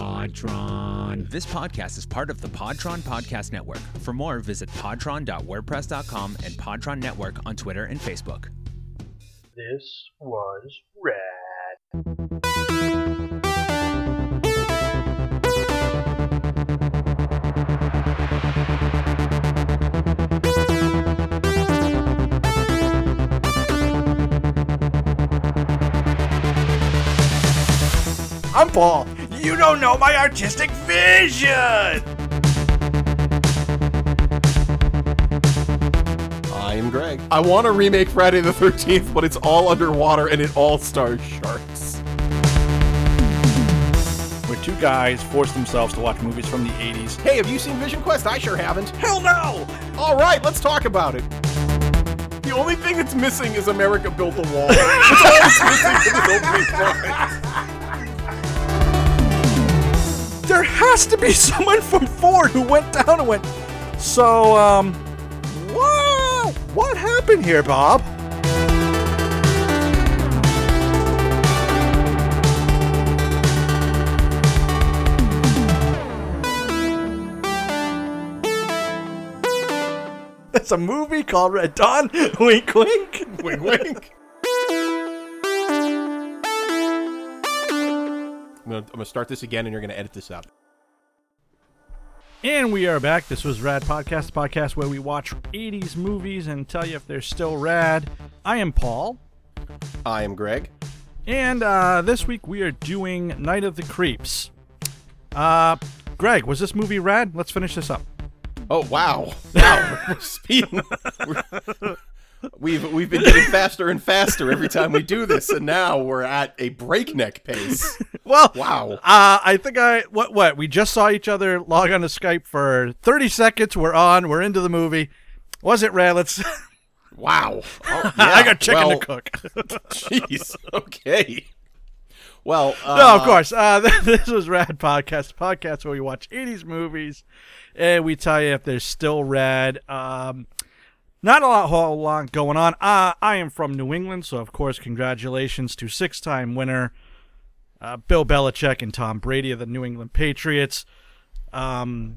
Podtron. This podcast is part of the Podtron Podcast Network. For more, visit podtron.wordpress.com and Podtron Network on Twitter and Facebook. This was rad. I'm Paul. You don't know my artistic vision. I am Greg. I want to remake Friday the 13th, but it's all underwater and it all stars sharks. Where two guys force themselves to watch movies from the 80s. Hey, have you seen Vision Quest? I sure haven't. Hell no! All right, let's talk about it. The only thing that's missing is America Built a Wall. That's all that's missing in this opening line. Has to be someone from Ford who went down and went. So, um, what? What happened here, Bob? It's a movie called Red Dawn. wink, wink. Wink, wink. I'm I'm gonna start this again, and you're gonna edit this out. And we are back. This was Rad Podcast, the podcast where we watch 80s movies and tell you if they're still rad. I am Paul, I am Greg. and uh, this week we are doing Night of the Creeps. Uh, Greg, was this movie rad? Let's finish this up. Oh wow, wow! We're speeding. We're- we've we've been getting faster and faster every time we do this, and now we're at a breakneck pace. Well, Wow. Uh, I think I what what we just saw each other log on to Skype for 30 seconds. We're on. We're into the movie. Was it rad? Let's. Wow. Oh, I got chicken well, to cook. Jeez. Okay. Well, uh, no, of course. Uh, this was Rad Podcast, podcast where we watch 80s movies and we tell you if they're still rad. Um, not a lot, whole lot going on. Uh, I am from New England, so of course, congratulations to six-time winner uh, Bill Belichick and Tom Brady of the New England Patriots. Um,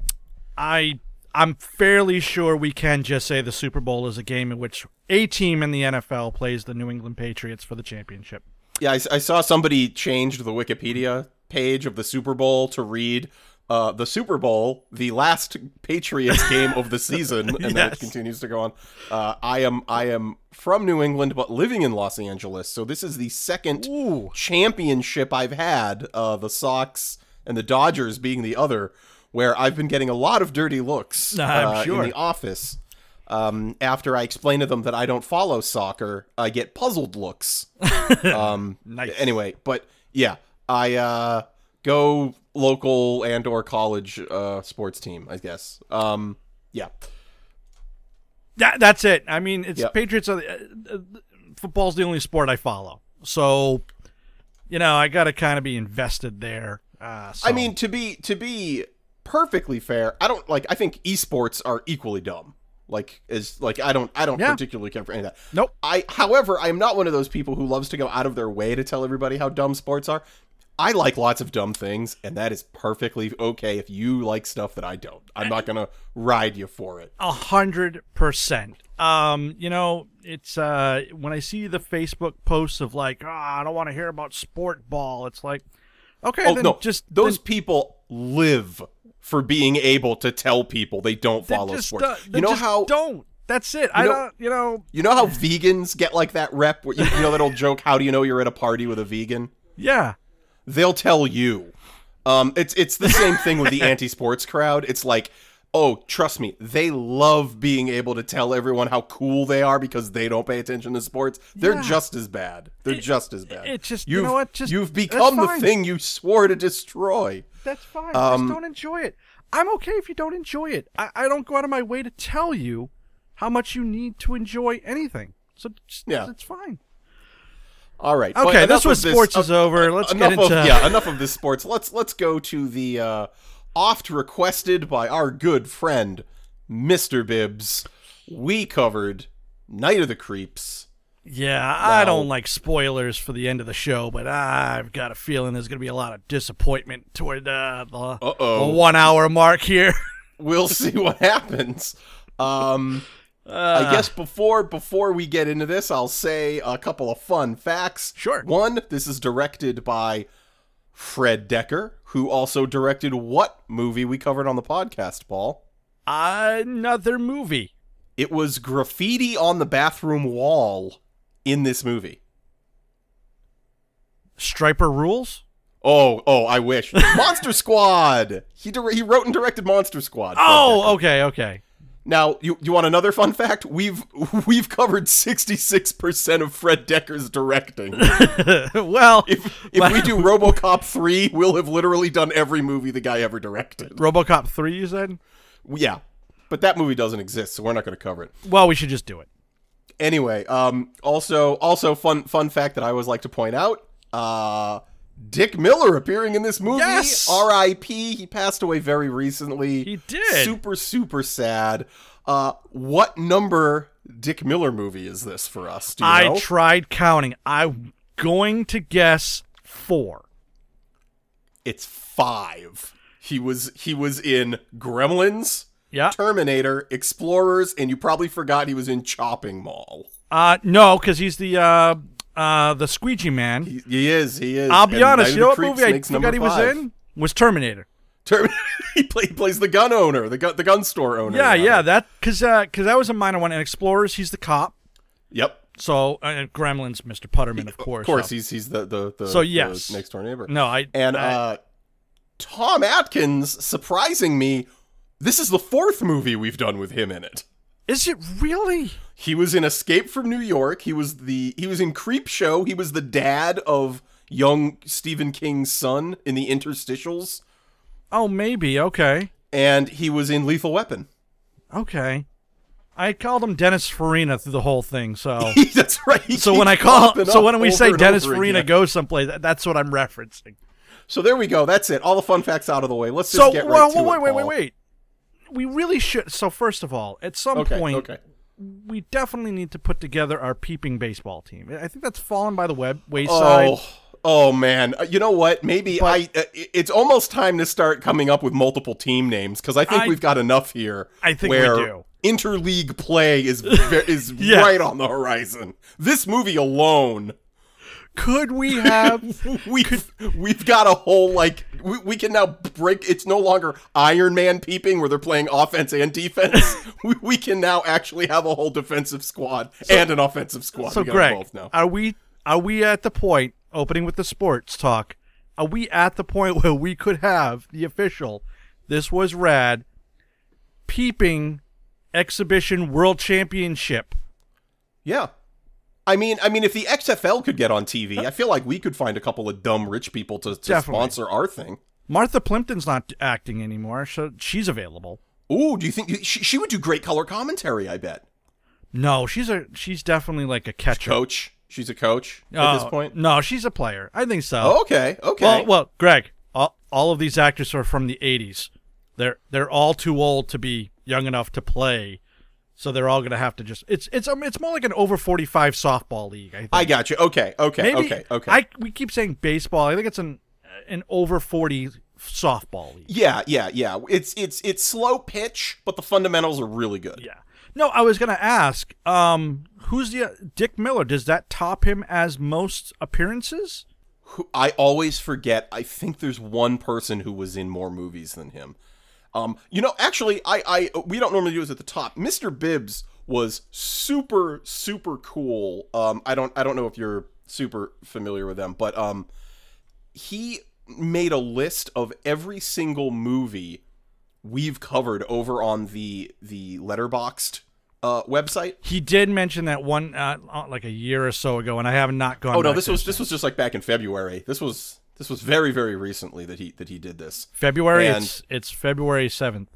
I I'm fairly sure we can just say the Super Bowl is a game in which a team in the NFL plays the New England Patriots for the championship. Yeah, I, I saw somebody changed the Wikipedia page of the Super Bowl to read uh, the Super Bowl, the last Patriots game of the season, and then it continues to go on. Uh, I am I am from New England, but living in Los Angeles, so this is the second Ooh. championship I've had. Uh, the Sox and the Dodgers being the other, where I've been getting a lot of dirty looks I'm uh, sure. in the office. Um, after I explain to them that I don't follow soccer, I get puzzled looks. Um, Nice. Anyway, but yeah, I uh, go local and or college uh, sports team, I guess. Um, yeah, That that's it. I mean, it's Yep. Patriots. Are, uh, uh, football's the only sport I follow, so you know I got to kind of be invested there. Uh, so. I mean to be to be perfectly fair, I don't like. I think esports are equally dumb. Like is like I don't I don't Yeah. particularly care for any of that. Nope. I however I am not one of those people who loves to go out of their way to tell everybody how dumb sports are. I like lots of dumb things, and that is perfectly okay if you like stuff that I don't. I'm not gonna ride you for it. a hundred percent. Um, you know, it's uh when I see the Facebook posts of like, ah, I don't want to hear about sport ball. It's like, okay, Oh then no, just those then- people live for being able to tell people they don't follow just, sports. uh, you know just how don't. That's it. I know- don't. You know. you know how vegans get like that rep where you, you know that old joke, how do you know you're at a party with a vegan? Yeah. They'll tell you. Um it's it's the same thing with the anti-sports crowd. It's like Oh, trust me, they love being able to tell everyone how cool they are because they don't pay attention to sports. They're Yeah. just as bad. They're just as bad. it just- you you've, know what, just- you've become the thing you swore to destroy. That's fine. Um, just don't enjoy it. I'm okay if you don't enjoy it. I, I don't go out of my way to tell you how much you need to enjoy anything. So just, Yeah. it's fine. All right. Okay, this was sports uh, is over. Let's enough get into of, yeah. Enough of this sports. Let's let's go to the uh, oft requested by our good friend Mister Bibbs. We covered Night of the Creeps. Yeah, I don't like spoilers for the end of the show, but I've got a feeling there's going to be a lot of disappointment toward uh, the, the one hour mark here. We'll see what happens. Um, Uh, I guess before before we get into this, I'll say a couple of fun facts. Sure. One, this is directed by Fred Dekker, who also directed what movie we covered on the podcast, Paul? another movie. It was graffiti on the bathroom wall in this movie. Striper Rules? Oh, oh, I wish. Monster Squad. He dir- he wrote and directed Monster Squad. Oh, okay, okay. Now, you you want another fun fact? We've we've covered 66% of Fred Dekker's directing. well, If if we do RoboCop 3, we'll have literally done every movie the guy ever directed. RoboCop 3, you said? Yeah. But that movie doesn't exist, so we're not going to cover it. Well, we should just do it. Anyway, um also also fun fun fact that I always like to point out, uh Dick Miller appearing in this movie. Yes! R.I.P. He passed away very recently. He did. Super super sad. Uh what number Dick Miller movie is this for us? I know? tried counting. I'm going to guess four. it's 5. He was he was in Gremlins, Yeah. Terminator, Explorers, and you probably forgot he was in Chopping Mall. Uh, no, because he's the uh, uh, the squeegee man. He, he is, he is. I'll be And honest. Night You know what movie I forgot he was five. in? Was Terminator. Term- he, play, he plays the gun owner, the gun, the gun store owner. Yeah, yeah. That because uh, cause that was a minor one. And Explorers, he's the cop. Yep. So uh, Gremlins, Mr. Putterman, of course. Of course, so- he's he's the the, the So, the next door neighbor. no, I and I- uh, Tom Atkins, surprising me, this is the fourth movie we've done with him in it. Is it really? He was in Escape from New York. He was the he was in Creep Show. He was the dad of young Stephen King's son in the interstitials, Oh, maybe. Okay, and he was in Lethal Weapon. okay. I called him Dennis Farina through the whole thing. So, That's right. he so when I call, so when we say Dennis Farina again. goes someplace, that's what I'm referencing. So there we go. That's it. All the fun facts out of the way. Let's just So, get right well, to wait, it. wait, wait, Paul. wait. We really should. So, first of all, at some Okay, point, okay. we definitely need to put together our peeping baseball team. I think that's fallen by the web wayside. Oh, oh man. Uh, You know what? Maybe But- I. Uh, it's almost time to start coming up with multiple team names because I think I- we've got enough here. I think we do. Interleague play is is Yes. right on the horizon. This movie alone, Could we have? we've we've got a whole like we, we can now break. It's no longer Iron Man peeping where they're playing offense and defense. we, we can now actually have a whole defensive squad and an offensive squad. so, we Greg, both now. are we are we at the point? Opening with the sports talk. Are we at the point where we could have the official? This was rad. Peeping exhibition world championship. Yeah. I mean, I mean, if the XFL could get on TV, I feel like we could find a couple of dumb rich people to, to sponsor our thing. Martha Plimpton's not acting anymore, so she's available. Ooh, do you think she, she would do great color commentary? I bet. No, she's a she's definitely like a catcher. Coach, she's a coach at this Oh, point. No, she's a player. I think so. Oh, okay, okay. Well, well, Greg, all, all of these actors are from the '80s. They're they're all too old to be young enough to play, so they're all gonna have to just. It's it's um, it's more like an over 45 softball league. I think. I got you. Okay, okay, Maybe, okay, okay. I we keep saying baseball. I think it's an an over 40 softball league. yeah, yeah, yeah. It's it's it's slow pitch, but the fundamentals are really good. Yeah. No, I was gonna ask. Um, who's the Dick Miller? Does that top him as most appearances? who I always forget. I think there's one person who was in more movies than him. Um, you know, actually, I, I we don't normally do this at the top. Mr. Bibbs was super, super cool. Um, I don't, I don't know if you're super familiar with them, but um, he made a list of every single movie we've covered over on the the Letterboxd uh, website. He did mention that one uh, uh, like a year or so ago, and I have not gone. Oh no, this was this was just like back in February. This was this was very very recently that he that he did this. February. and- It's it's February seventh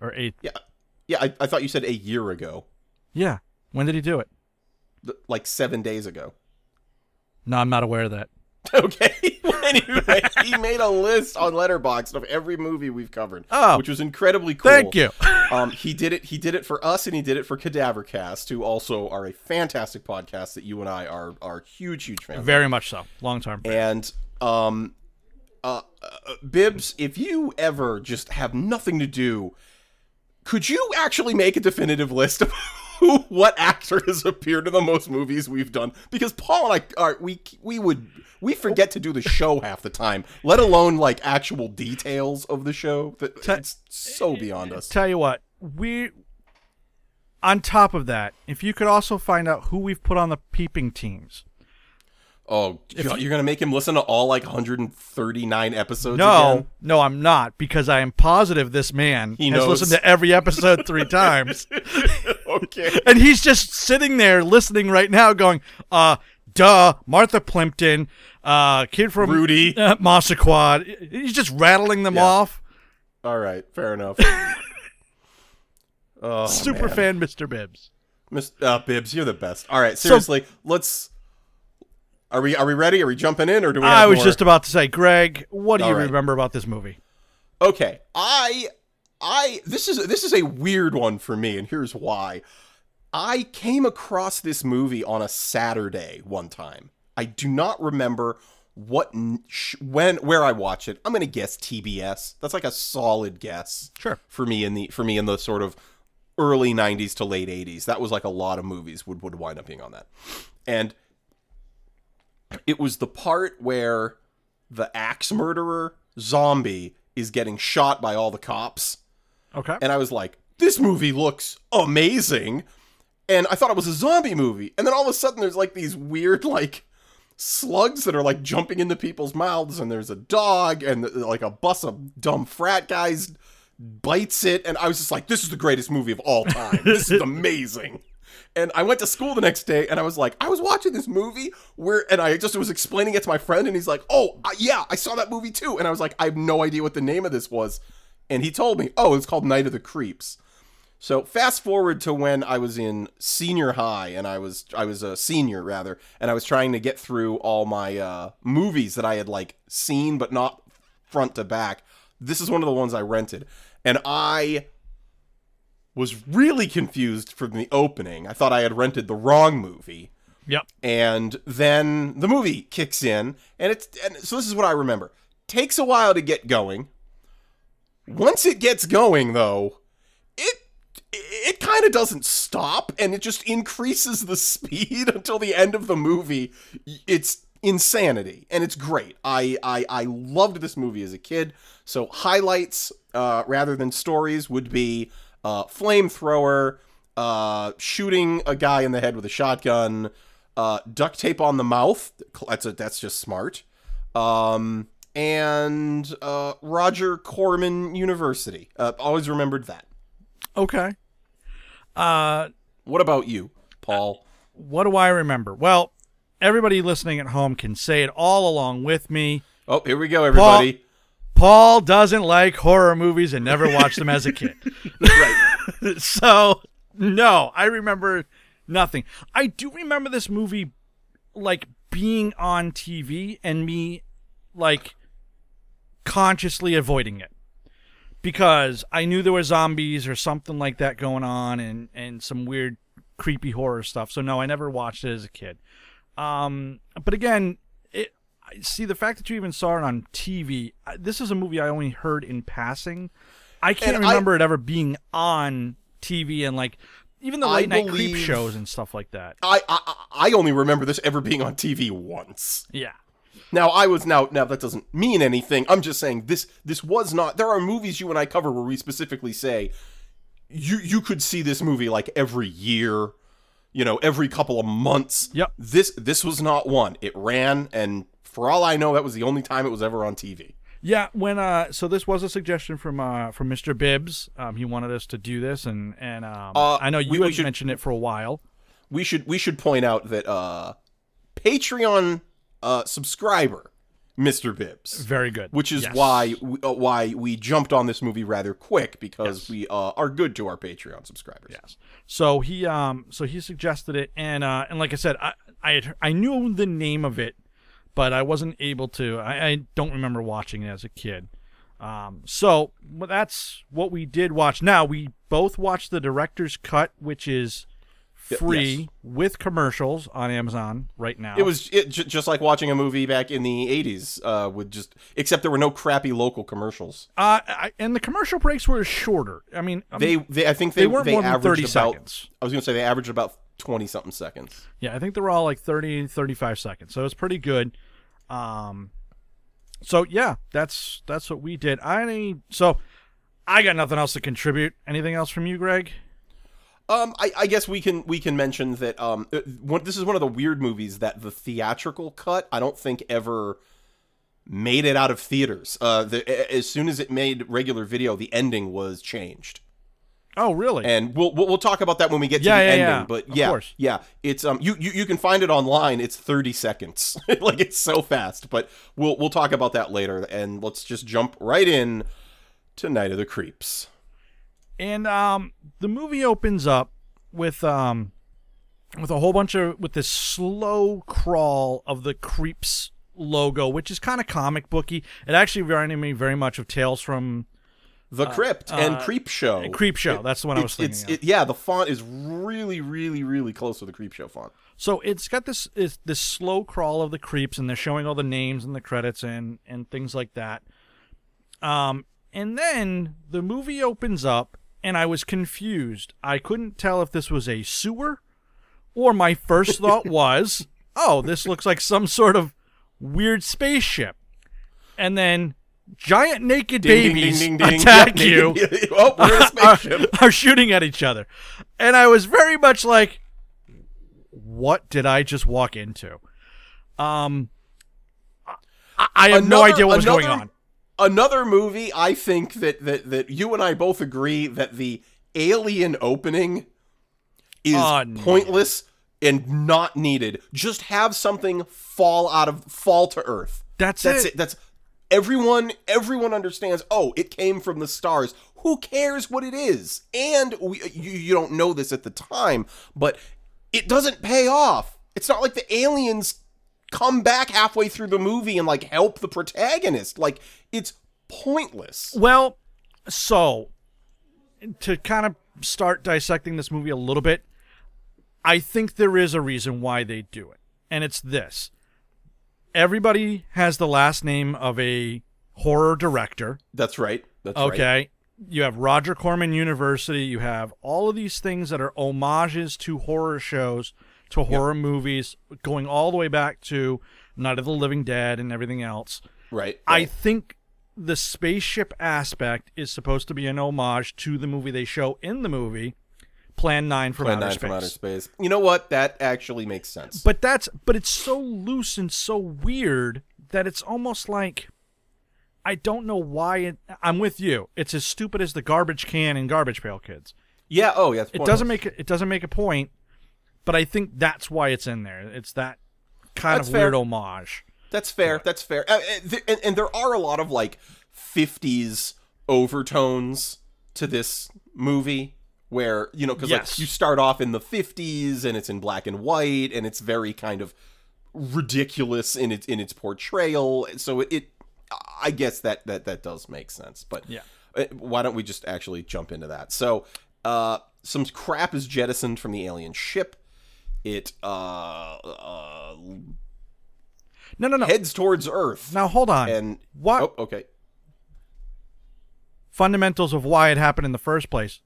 or eighth. Yeah, yeah. I, I thought you said a year ago, Yeah. When did he do it? like seven days ago. No, I'm not aware of that. Okay. anyway, he made a list on Letterboxd of every movie we've covered, Oh. which was incredibly cool. Thank you. um, he did it. He did it for us, and he did it for Cadavercast, who also are a fantastic podcast that you and I are are huge, huge fans. of. Very much so. Long term. And um, uh, uh, Bibbs, if you ever just have nothing to do, could you actually make a definitive list of who, what actor has appeared in the most movies we've done? Because Paul and I are we we would we forget to do the show half the time, let alone like actual details of the show. That it's so beyond us. Tell you what, we. On top of that, if you could also find out who we've put on the peeping teams. Oh, God, you're gonna make him listen to all like 139 episodes? No, again? no, I'm not because I am positive this man He has knows. listened to every episode three times, okay. and he's just sitting there listening right now, going, "Uh, duh, Martha Plimpton, uh, kid from Rudy. uh, Monster Quad." He's just rattling them Yeah. off. All right, fair enough. oh, Super man. fan, Mr. Bibbs. Miss uh, Bibbs, you're the best. All right, seriously, let's. Are we are we ready? Are we jumping in, or do we? Have I was more? just about to say, Greg, what do you All right. remember about this movie? okay. I I this is this is a weird one for me, and here's why. I came across this movie on a Saturday one time. I do not remember what when where I watch it. I'm gonna guess TBS. That's like a solid guess. Sure. For me in the for me in the sort of early 90s to late 80s. That was like a lot of movies would would wind up being on that. And it was the part where the axe murderer zombie is getting shot by all the cops Okay. and I was like, this movie looks amazing. And I thought it was a zombie movie. And then all of a sudden there's like these weird like slugs that are like jumping into people's mouths and there's a dog and like a bus of dumb frat guys bites it and I was just like this is the greatest movie of all time. this is amazing. And I went to school the next day and I was like, I was watching this movie where, and I just was explaining it to my friend and he's like, oh, uh, yeah, I saw that movie too. And I was like, I have no idea what the name of this was. And he told me, oh, it's called Night of the Creeps. So fast forward to when I was in senior high and I was I was a senior rather and I was trying to get through all my uh, movies that I had like seen but not front to back. This is one of the ones I rented and I was really confused from the opening. I thought I had rented the wrong movie. Yep. and then the movie kicks in and it's and so this is what i remember. Takes a while to get going. Once it gets going though it it kind of doesn't stop and it just increases the speed until the end of the movie. It's insanity and it's great. I i i loved this movie as a kid. So highlights uh rather than stories would be uh flamethrower uh shooting a guy in the head with a shotgun uh duct tape on the mouth that's a, that's just smart um and uh roger corman university uh, always remembered that Okay. Uh, what about you paul what do I remember? Well, everybody listening at home can say it all along with me. oh here we go everybody Paul doesn't like horror movies and never watched them as a kid. right so, no, I remember nothing. I do remember this movie like being on TV and me like consciously avoiding it because I knew there were zombies or something like that going on and and some weird creepy horror stuff. So no, I never watched it as a kid. Um, but again, see the fact that you even saw it on TV. This is a movie I only heard in passing. I can't And I- remember it ever being on TV and like even the I late night creep shows and stuff like that. I, I I only remember this ever being on TV once. Yeah. Now I was now now that doesn't mean anything. I'm just saying this this was not. There are movies you and I cover where we specifically say you you could see this movie like every year, you know, every couple of months. Yep. This this was not one. It ran, and for all I know, that was the only time it was ever on TV. Yeah, when uh, so this was a suggestion from uh from Mr. Bibbs. Um, he wanted us to do this, and and um, Uh, I know you we- we had should- mentioned it for a while. We should we should point out that uh, Patreon uh subscriber, Mr. Bibbs. Very good. which is Yes. why we, uh, why we jumped on this movie rather quick because we uh, are good to our Patreon subscribers. Yes. So he um so he suggested it, and uh and like I said, I I had, I knew the name of it, but I wasn't able to. I, I don't remember watching it as a kid. Um, so well, that's what we did watch. Now we both watched the director's cut, which is free yes. with commercials on Amazon right now. It was it, j- just like watching a movie back in the 80s uh, with just except there were no crappy local commercials. uh, I, and the commercial breaks were shorter. I mean, um, They they I think they they weren't they more than 30 about seconds. I was going to say they averaged about 20 something seconds. Yeah, I think they were all like 30, 35 seconds. So it's pretty good. Um, so yeah, that's that's what we did. I so I got nothing else to contribute. Anything else from you, Greg? Um, I, I guess we can we can mention that um, uh, one, this is one of the weird movies that the theatrical cut I don't think ever made it out of theaters. Uh, the, as soon as it made regular video, the ending was changed, Oh, really? and we'll we'll, we'll talk about that when we get to the yeah, ending. yeah. But Of yeah, course. yeah, it's um you, you you can find it online. It's thirty seconds, like it's so fast. But we'll we'll talk about that later, and let's just jump right in to Night of the Creeps. and um, the movie opens up with um, with a whole bunch of with this slow crawl of the creeps logo, which is kind of comic booky. It actually reminded me very much of Tales from The Crypt and uh, Creep Show. Creep Show. That's the one I was thinking. it's- of. it- yeah, the font is really, really, really close to the Creep Show font. So it's got this is this slow crawl of the creeps, and they're showing all the names and the credits and and things like that. Um, and then the movie opens up, and I was confused. I couldn't tell if this was a sewer, or my first thought was, "Oh, this looks like some sort of weird spaceship." And then giant naked Ding, babies ding, ding, attack Yeah, you oh, we're in a spaceship. are shooting at each other. And I was very much like, what did I just walk into? Um, I, I have no idea what was going on. Another movie, I think that, that that you and I both agree that the alien opening is no. pointless and not needed. Just have something fall out of fall to Earth. That's, That's it. it. That's everyone. Everyone understands. Oh, it came from the stars. Who cares what it is? And we, you, you don't know this at the time, but it doesn't pay off. It's not like the aliens come back halfway through the movie and like help the protagonist. Like it's pointless. Well, so to kind of start dissecting this movie a little bit, I think there is a reason why they do it. And it's this. Everybody has the last name of a horror director. That's right. That's right. Okay. You have Roger Corman University. You have all of these things that are homages to horror shows, to horror movies, going all the way back to Night of the Living Dead and everything else. Right. I think the spaceship aspect is supposed to be an homage to the movie they show in the movie, Plan 9 from, Plan outer, 9 space. from outer space. You know what? That actually makes sense. But that's but it's so loose and so weird that it's almost like I don't know why it I'm with you. It's as stupid as the garbage can and garbage pail kids. yeah. Oh, yeah. It doesn't make it, it doesn't make a point, but I think that's why it's in there. It's that kind That's of fair. weird homage. That's fair. That's fair. Uh, uh, and, and there are a lot of like 50s overtones to this movie where, you know, because Yes. like you start off in the 50s and it's in black and white and it's very kind of ridiculous in its in its portrayal. So it, it I guess that that that does make sense. But Yeah. uh, why don't we just actually jump into that? So, uh some crap is jettisoned from the alien ship. It uh, uh No, no, no. heads towards Earth. now hold on. and what Oh, okay. fundamentals of why it happened in the first place?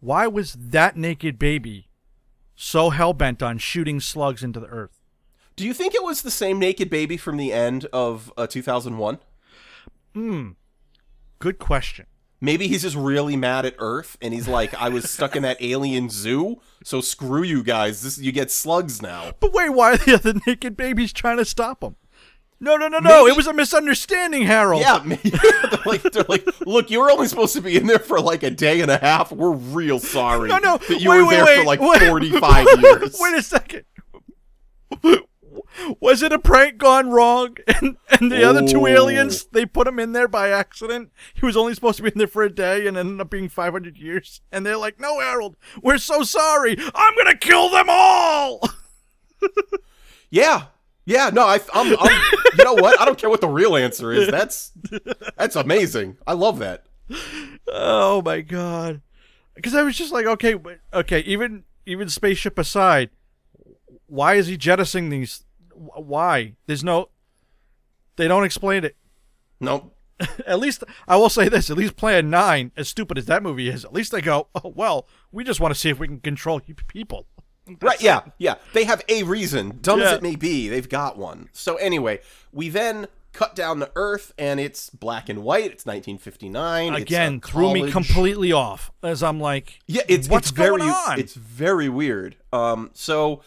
Why was that naked baby so hell bent on shooting slugs into the earth? Do you think it was the same naked baby from the end of uh, 2001? Good question. Maybe he's just really mad at Earth, and he's like, "I was stuck in that alien zoo, so screw you guys. This you get slugs now." But wait, why are the other naked babies trying to stop him? No, no, no, no. Maybe- It was a misunderstanding, Harold. Yeah, they're like, they're like, look, you were only supposed to be in there for like a day and a half. We're real sorry No, no. that you wait, were wait, there wait, for like wait, 45 years. Wait a second. Was it a prank gone wrong? And and the other two oh. aliens, they put him in there by accident. He was only supposed to be in there for a day and ended up being 500 years. And they're like, "No, Harold, we're so sorry. I'm gonna kill them all." Yeah, yeah. No, I, I'm, I'm you know what? I don't care what the real answer is. That's that's amazing. I love that. Oh my god! Because I was just like, okay, okay, even even spaceship aside, why is he jettisoning these? Why? There's no. They don't explain it. Nope. At least I will say this: at least Plan Nine, as stupid as that movie is, at least they go, oh well, we just want to see if we can control people. Right, yeah, yeah. They have a reason. Dumb as Yeah. it may be, they've got one. So anyway, we then cut down to Earth and it's black and white. It's 1959. It's a Again, threw me college- completely off as I'm like, Yeah, it's what's it's very going on? it's very weird. Um, so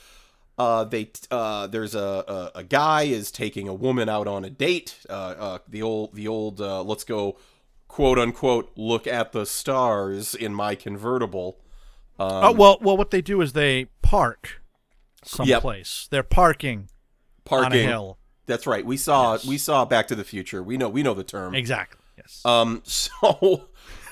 uh, they uh, there's a, a a guy is taking a woman out on a date. Uh, uh, the old the old uh, let's go quote unquote look at the stars in my convertible. Oh well, well, what they do is they park someplace. They're parking Parking. on a hill. That's right. We saw we saw Back to the Future. We know we know the term. Exactly. Yes. Um. So,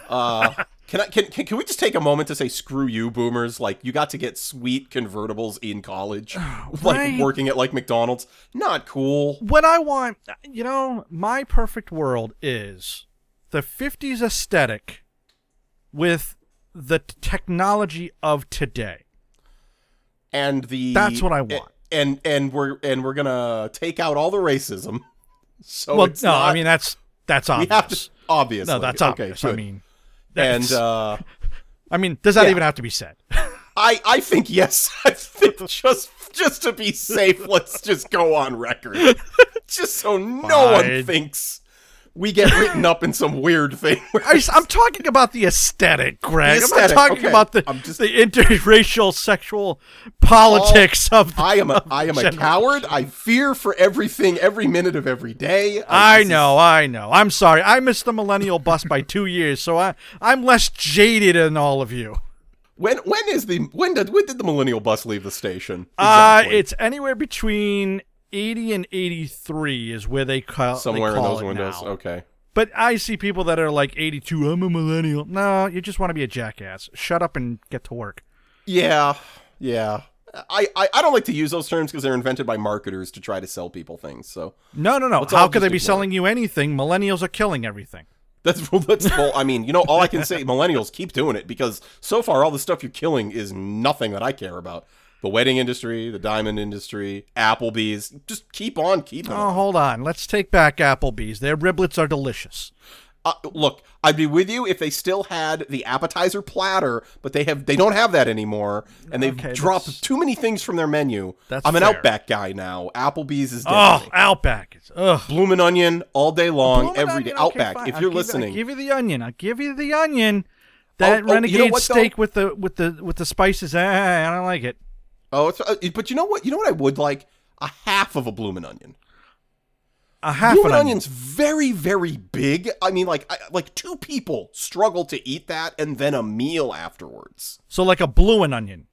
uh, can I can, can can we just take a moment to say screw you, boomers? Like you got to get sweet convertibles in college, like working at like McDonald's. Not cool. what I want, you know, my perfect world is the 50s aesthetic with the technology of today. And the That's what I want. And and we're and we're gonna take out all the racism. So well, no, not, I mean that's that's obvious. to obviously. no, that's okay, obvious. I mean, and uh, I mean, does that yeah. even have to be said? I I think yes. I think just just to be safe, let's just go on record, just so no one thinks we get written up in some weird thing. I, am talking about the aesthetic, Greg. The I'm not talking okay. about the I'm just- the interracial sexual politics of. The, I am a I am a coward. I fear for everything, every minute of every day. I is- know, I know. I'm sorry. I missed the millennial bus by two years, so I I'm less jaded than all of you. When when is the when did when did the millennial bus leave the station? Uh, it's anywhere between 80 and 83 is where they call somewhere they in those windows. now. Okay. But I see people that are like 82. I'm a millennial. No, you just want to be a jackass. Shut up and get to work. Yeah, yeah. I, I, I don't like to use those terms because they're invented by marketers to try to sell people things. So No, no, no. How could they be selling you anything? Millennials are killing everything. that's that's well, I mean, you know, all I can say, millennials keep doing it because so far all the stuff you're killing is nothing that I care about. The wedding industry, the diamond industry, Applebee's, just keep on keeping. Oh, on. hold on. Let's take back Applebee's. Their riblets are delicious. Uh, look, I'd be with you if they still had the appetizer platter, but they have they don't have that anymore, and they've Okay, dropped that's- too many things from their menu. That's I'm an fair. Outback guy now. Applebee's is Oh, dead. Outback. It's, ugh. Bloomin' onion all day long, Bloomin' every day. onion, okay, Outback. fine. If I'll you're give- listening, I'll give you the onion. I'll give you the onion. That Oh, oh, you know renegade what, though? steak with the with the with the spices. Ah, I don't like it. Oh, it's, uh, but you know what? You know what I would like a half of a bloomin' onion. A half Bloomin' an onion. onion's very very big. I mean, like I, like two people struggle to eat that, and then a meal afterwards. So like a and onion.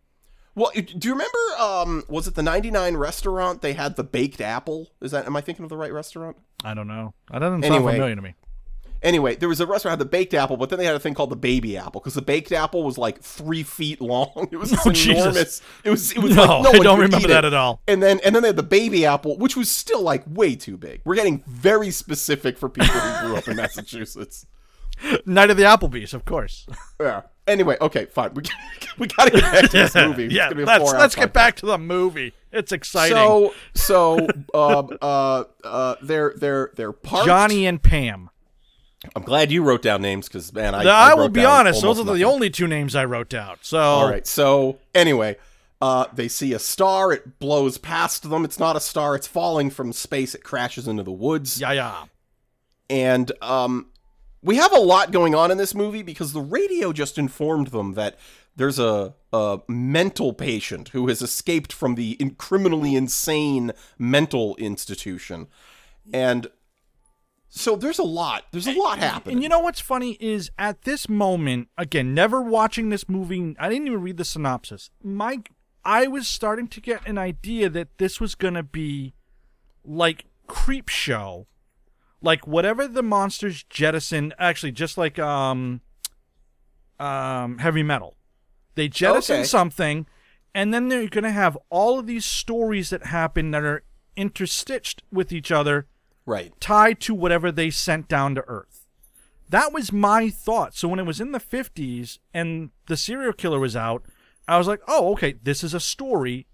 Well, do you remember? Um, was it the 99 restaurant? They had the baked apple. Is that? Am I thinking of the right restaurant? I don't know. That doesn't sound familiar to me. Anyway, there was a restaurant that had the baked apple, but then they had a thing called the baby apple because the baked apple was like three feet long. It was Oh, Jesus. enormous. It was. It was No, like no I don't remember that at all. And then and then they had the baby apple, which was still like way too big. We're getting very specific for people who grew up in Massachusetts. Night of the Applebee's, of course. Yeah. Anyway, okay, fine. We we gotta get back to this movie. It's yeah, gonna be a let's let's get podcast. back to the movie. It's exciting. So so um uh uh they're they're they're parked. Johnny and Pam. I'm glad you wrote down names because man, I, I, I will be honest; those are the only two names I wrote down. So All right. So anyway, uh, they see a star. It blows past them. It's not a star. It's falling from space. It crashes into the woods. yeah, yeah. And um, we have a lot going on in this movie because the radio just informed them that there's a, a mental patient who has escaped from the in- criminally insane mental institution, and so there's a lot. There's a lot happening. And you know what's funny is at this moment, again, never watching this movie, I didn't even read the synopsis. My, I was starting to get an idea that this was gonna be like creep show, like whatever the monsters jettison. Actually, just like um, um, heavy metal, they jettison Okay. something, and then they're gonna have all of these stories that happen that are interstitched with each other, Right. tied to whatever they sent down to Earth. That was my thought. So when it was in the 50s and the serial killer was out, I was like, oh, okay, this is a story.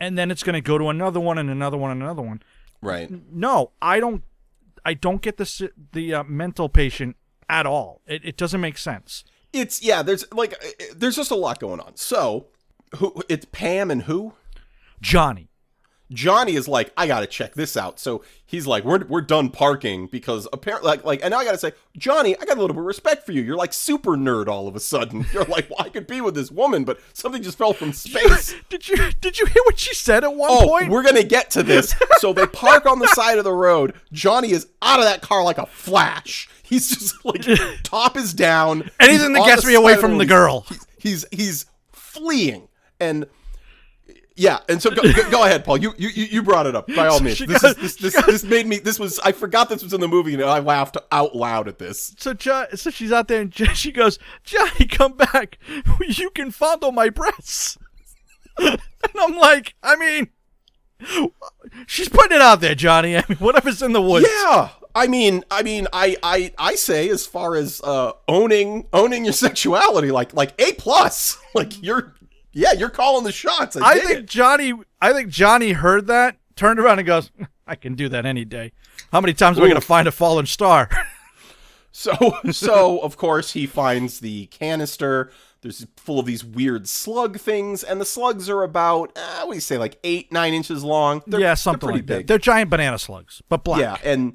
And then it's going to go to another one and another one and another one. Right. No, I don't. I don't get the the uh, mental patient at all. It, it doesn't make sense. It's yeah. There's like uh, there's just a lot going on. So, who? It's Pam and who? Johnny. Johnny is like, I gotta check this out. So he's like, we're we're done parking because apparently, like, like, and now I gotta say, Johnny, I got a little bit of respect for you. You're like super nerd all of a sudden. You're like, well, I could be with this woman, but something just fell from space. Did you did you hear what she said at one Oh, point? we're gonna get to this. So they park on the side of the road. Johnny is out of that car like a flash. He's just like top is down. Anything He's that gets me away from the road. girl. He's he's fleeing and. Yeah, and so go, go, ahead, Paul. You, you you brought it up by all means. This, goes- is, this this this made me. This was I forgot this was in the movie, and I laughed out loud at this. So, so she's out there and she goes, Johnny, come back. You can fondle my breasts. and I'm like, I mean, she's putting it out there, Johnny. I mean, whatever's in the woods. Yeah, I mean, I mean, I I I say as far as uh, owning owning your sexuality, like like a plus, like you're yeah, you're calling the shots. I, I think it. Johnny. I think Johnny heard that, turned around and goes, "I can do that any day." How many times are we going to find a fallen star? So so of course he finds the canister. There's full of these weird slug things, and the slugs are about uh, what do you say, like eight nine inches long. They're, yeah, they're something pretty like that. big. They're giant banana slugs, but black. Yeah, and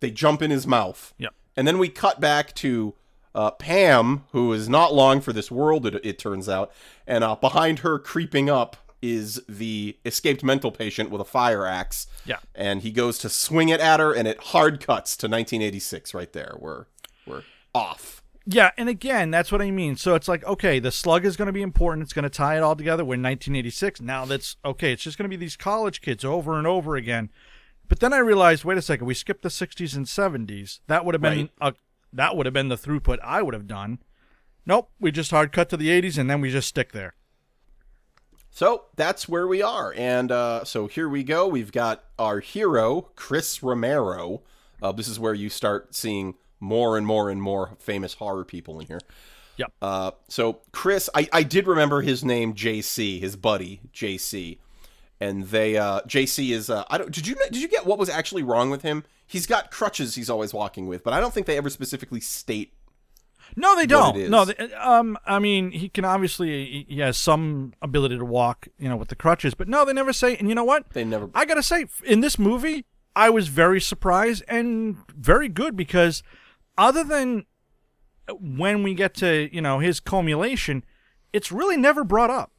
they jump in his mouth. Yep. And then we cut back to uh, Pam, who is not long for this world, it, it turns out. And uh, behind her, creeping up, is the escaped mental patient with a fire axe. Yeah. And he goes to swing it at her, and it hard cuts to 1986 right there. We're, we're off. Yeah, and again, that's what I mean. So it's like, okay, the slug is going to be important. It's going to tie it all together. We're in 1986. Now that's okay. It's just going to be these college kids over and over again. But then I realized, wait a second, we skipped the 60s and 70s. That would have been Right. a, that would have been the throughput I would have done. Nope, we just hard cut to the 80s and then we just stick there. So that's where we are. And uh, so here we go. We've got our hero, Chris Romero. Uh, this is where you start seeing more and more and more famous horror people in here. Yep. Uh, so Chris, I, I did remember his name, JC, his buddy, JC. And they, uh, JC is, uh, I don't, did you, did you get what was actually wrong with him? He's got crutches he's always walking with, but I don't think they ever specifically state. No, they don't. it is. No, they, um, I mean, he can obviously he- has some ability to walk, you know, with the crutches, but no, they never say. And you know what? They never. I gotta say, in this movie, I was very surprised and very good because, other than when we get to you know his cumulation, it's really never brought up.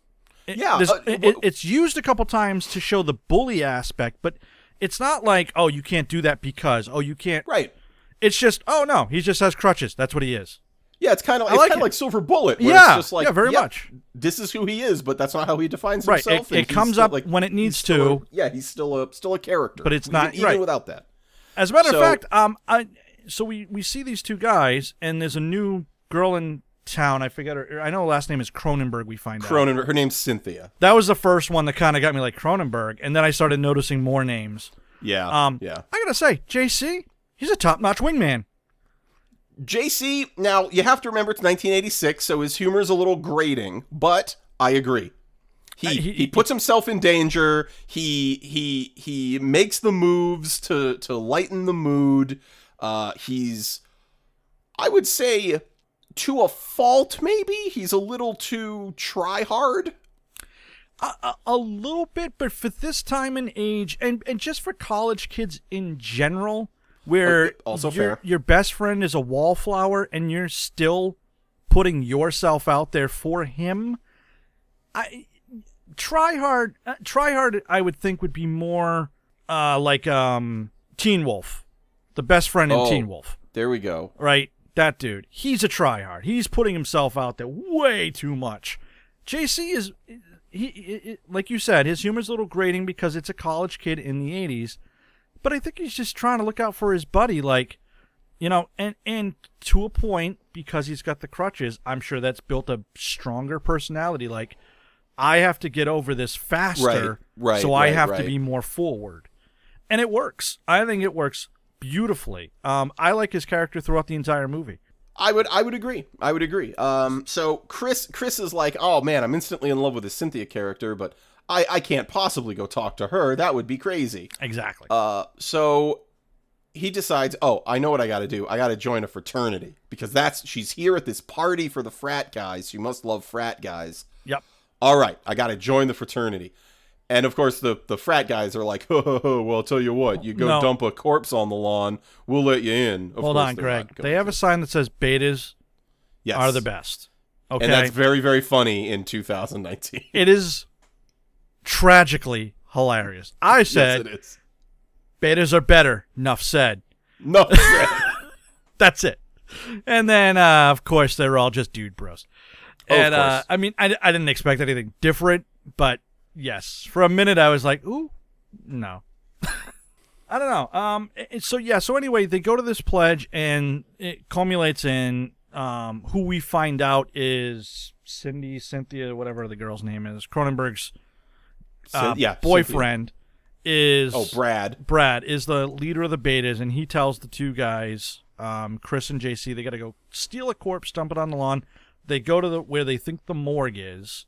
It- Yeah, uh, it- it's used a couple times to show the bully aspect, but it's not like oh you can't do that because oh you can't. Right. It's just oh no he just has crutches. That's what he is. Yeah, it's kind of it's like kind of it. like Silver Bullet. Where Yeah, it's just like, yeah, very yep, much. This is who he is, but that's not how he defines Right, himself. and it comes still, up when it needs still a- to. yeah, he's still a still a character, But it's not- even right. without that. As a matter So- of fact, um, I so we we see these two guys, and there's a new girl in town. I forget her. I know her last name is Cronenberg. We find out her name's Cynthia. that was the first one that kind of got me like Cronenberg, and then I started noticing more names. Yeah, Um, yeah. I gotta say, JC, he's a top-notch wingman. JC. Now you have to remember it's 1986, so his humor is a little grating, but I agree. He, Uh, he, he- puts himself in danger. He he he makes the moves to to lighten the mood. Uh, he's, I would say, to a fault. Maybe he's a little too try hard. A, a, a little bit, but for this time and age, and and just for college kids in general, where also your, fair. your best friend is a wallflower, and you're still putting yourself out there for him. I try hard. Uh, try hard. I would think would be more uh, like um, Teen Wolf, the best friend in Oh. Teen Wolf, There we go. right? That dude. He's a tryhard. He's putting himself out there way too much. JC is he, he like you said, his humor's a little grating because it's a college kid in the '80s, but I think he's just trying to look out for his buddy, like you know, and and to a point because he's got the crutches. I'm sure that's built a stronger personality. Like I have to get over this faster, Right, right, so I right, have to be more forward. and it works. I think it works beautifully. Um, I like his character throughout the entire movie. I would I would agree. I would agree. Um, so Chris Chris is like, oh man, I'm instantly in love with the Cynthia character, but I I can't possibly go talk to her. That would be crazy. Exactly. Uh, so he decides, oh, I know what I got to do. I got to join a fraternity because that's she's here at this party for the frat guys. She must love frat guys. yep. All right, I got to join the fraternity. And of course, the, the frat guys are like, ho, ho, well, I'll tell you what, you go No. dump a corpse on the lawn, we'll let you in. Of Hold course on, Greg. They have a sign that says betas yes. are the best. Okay. And that's very, very funny in 2019. it is tragically hilarious. I yes, said it is. betas are better. Enough said. No, That's it. And then, uh, of course, they're all just dude bros. Oh, and uh. I mean, I, I didn't expect anything different, but yes, for a minute I was like, ooh, no. I don't know. Um, it- so yeah. So anyway, they go to this pledge, and it culminates in um, who we find out is Cindy, Cynthia, whatever the girl's name is, Cronenberg's uh, yeah, boyfriend is Oh, Brad. Brad is the leader of the betas, and he tells the two guys, um, Chris and JC, they got to go steal a corpse, dump it on the lawn. They go to the where they think the morgue is,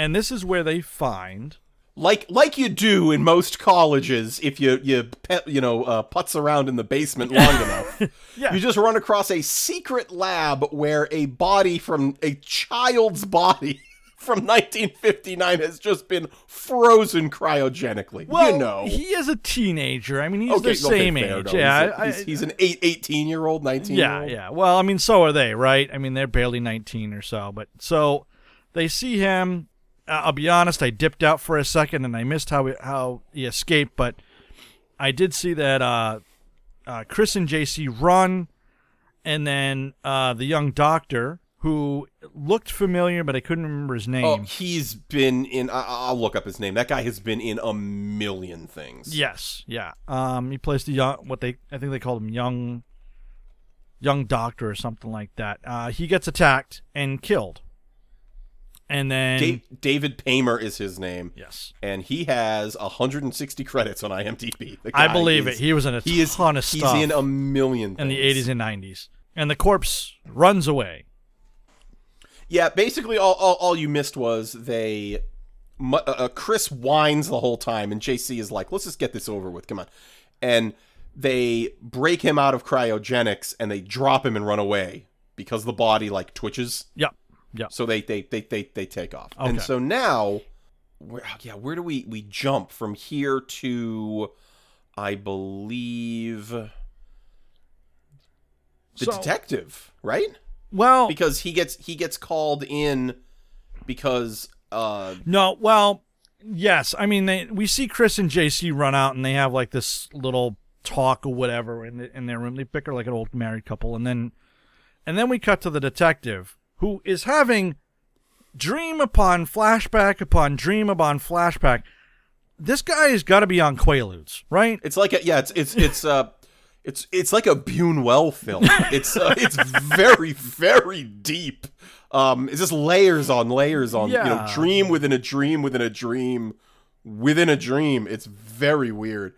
and this is where they find. Like like you do in most colleges, if you you pet, you know uh, putz around in the basement long enough, Yeah. you just run across a secret lab where a body from a child's body from 1959 has just been frozen cryogenically. Well, you know, he is a teenager. I mean, he's okay, the same okay, fair, age. no, yeah, he's, a- I- he's, he's an eight, 18 year old, 19 year yeah, old. yeah. Well, I mean, so are they, right? I mean, they're barely 19 or so. But so they see him. I'll be honest, I dipped out for a second and I missed how he, how he escaped, but I did see that uh, uh, Chris and JC run, and then uh, the young doctor who looked familiar, but I couldn't remember his name. Oh, he's been in. I, I'll look up his name. That guy has been in a million things. Yes, yeah. Um, he plays the young, what they, I think they called him young, young doctor or something like that. Uh, he gets attacked and killed, and then Da- David Paymer is his name. yes, and he has 160 credits on IMDb. The I believe is- it. He was in a he is ton of he's stuff in a million in the 80s and 90s, and the corpse runs away. Yeah, basically all, all all you missed was they uh, uh, Chris whines the whole time and JC is like, "Let's just get this over with. Come on." And they break him out of cryogenics and they drop him and run away because the body like twitches. Yep, yep. So they they they they, they take off. And so now where yeah, where do we we jump from here to I believe the So- detective, right? Well, Because he gets he gets called in because uh No, well, yes. I mean, they, we see Chris and JC run out, and they have like this little talk or whatever in the, in their room. They bicker like an old married couple, and then and then we cut to the detective who is having dream upon flashback upon dream upon flashback. This guy has got to be on Quaaludes, right? it's like a yeah, it's it's it's uh it's it's like a Buñuel film. It's uh, it's very very deep. Um it's just layers on layers on you know dream within a dream within a dream within a dream. It's very weird.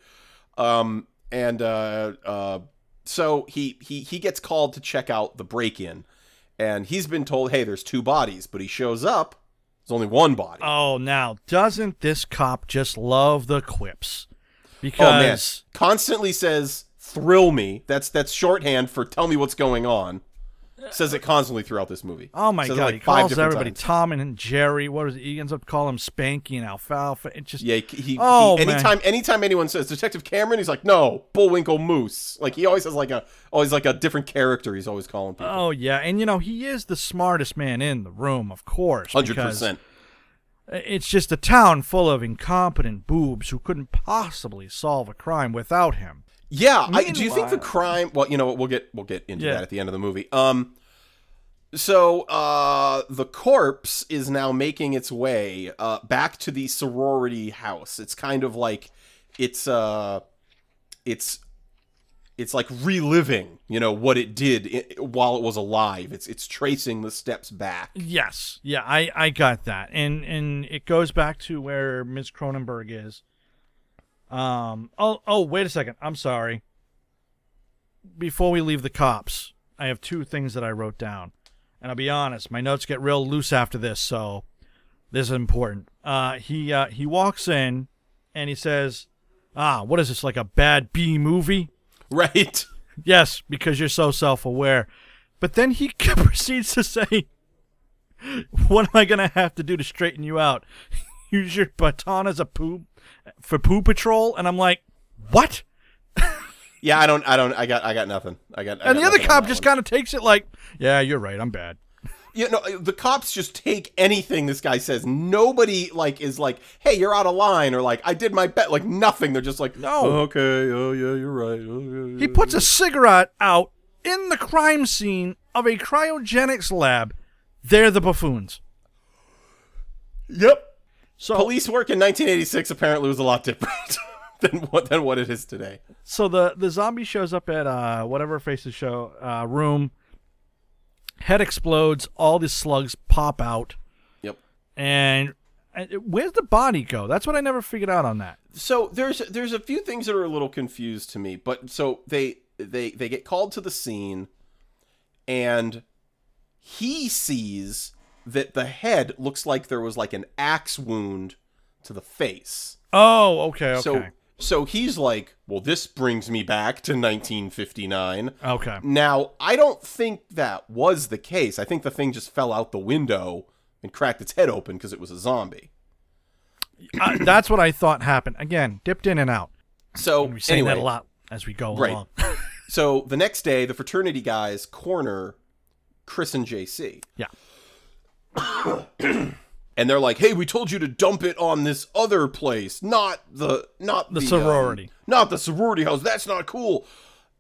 Um and uh uh so he he he gets called to check out the break-in and he's been told, "Hey, there's two bodies," but he shows up, there's only one body. Oh, now doesn't this cop just love the quips? Oh man, Because constantly says "thrill me." That's that's shorthand for "tell me what's going on." Says it constantly throughout this movie. Oh my Says god, like he five calls everybody times. Tom and Jerry. What is it? He ends up calling him Spanky and Alfalfa. It just Yeah, he, he, Oh, he- man. anytime anytime anyone says Detective Cameron, he's like, "No, Bullwinkle Moose." Like he always has like a always like a different character. He's always calling people. Oh yeah, and you know he is the smartest man in the room, of course. Hundred percent. It's just a town full of incompetent boobs who couldn't possibly solve a crime without him. Yeah, I, do you think the crime? Well, you know what? We'll get we'll get into Yeah. that at the end of the movie. Um, so uh, the corpse is now making its way uh back to the sorority house. It's kind of like it's uh, it's it's like reliving, you know, what it did while it was alive. It's it's tracing the steps back. Yes, yeah, I I got that, and and it goes back to where Ms. Cronenberg is. Um. Oh. Oh. Wait a second. I'm sorry. Before we leave the cops, I have two things that I wrote down, and I'll be honest. My notes get real loose after this, so this is important. Uh. He. Uh. He walks in, and he says, "Ah, what is this? Like a bad B movie?" Right. Yes, because you're so self-aware. But then he proceeds to say, "What am I gonna have to do to straighten you out? Use your baton as a poo for poo patrol?" And I'm like, "What?" Yeah, I don't. I don't. I got. I got nothing. I got. I And got the other cop just kind of takes it like, "Yeah, you're right. I'm bad." You know, uh, the cops just take anything this guy says. Nobody like is like, "Hey, you're out of line," or like, "I did my bet." Like nothing. They're just like, No. "Oh, okay. Oh yeah, you're right. Oh, yeah, He yeah, puts a cigarette out in the crime scene of a cryogenics lab. They're the buffoons. Yep. So Police work in 1986 apparently was a lot different than what than what it is today. So the the zombie shows up at uh whatever faces show uh room. Head explodes. All the slugs pop out, Yep. and, and where's the body go? That's what I never figured out on that. So there's there's a few things that are a little confused to me, but so they they they get called to the scene, and he sees that the head looks like there was like an axe wound to the face. Oh, okay, okay, So so he's like, well, this brings me back to 1959. okay. Now I don't think that was the case. I think the thing just fell out the window and cracked its head open because it was a zombie. Uh, that's what I thought happened. Again, dipped in and out. So We're saying anyway, that a lot as we go Right. along. So the next day, the fraternity guys corner Chris and JC. Yeah. And they're like, "Hey, we told you to dump it on this other place, not the not The the, sorority. um, not the sorority house. That's not cool."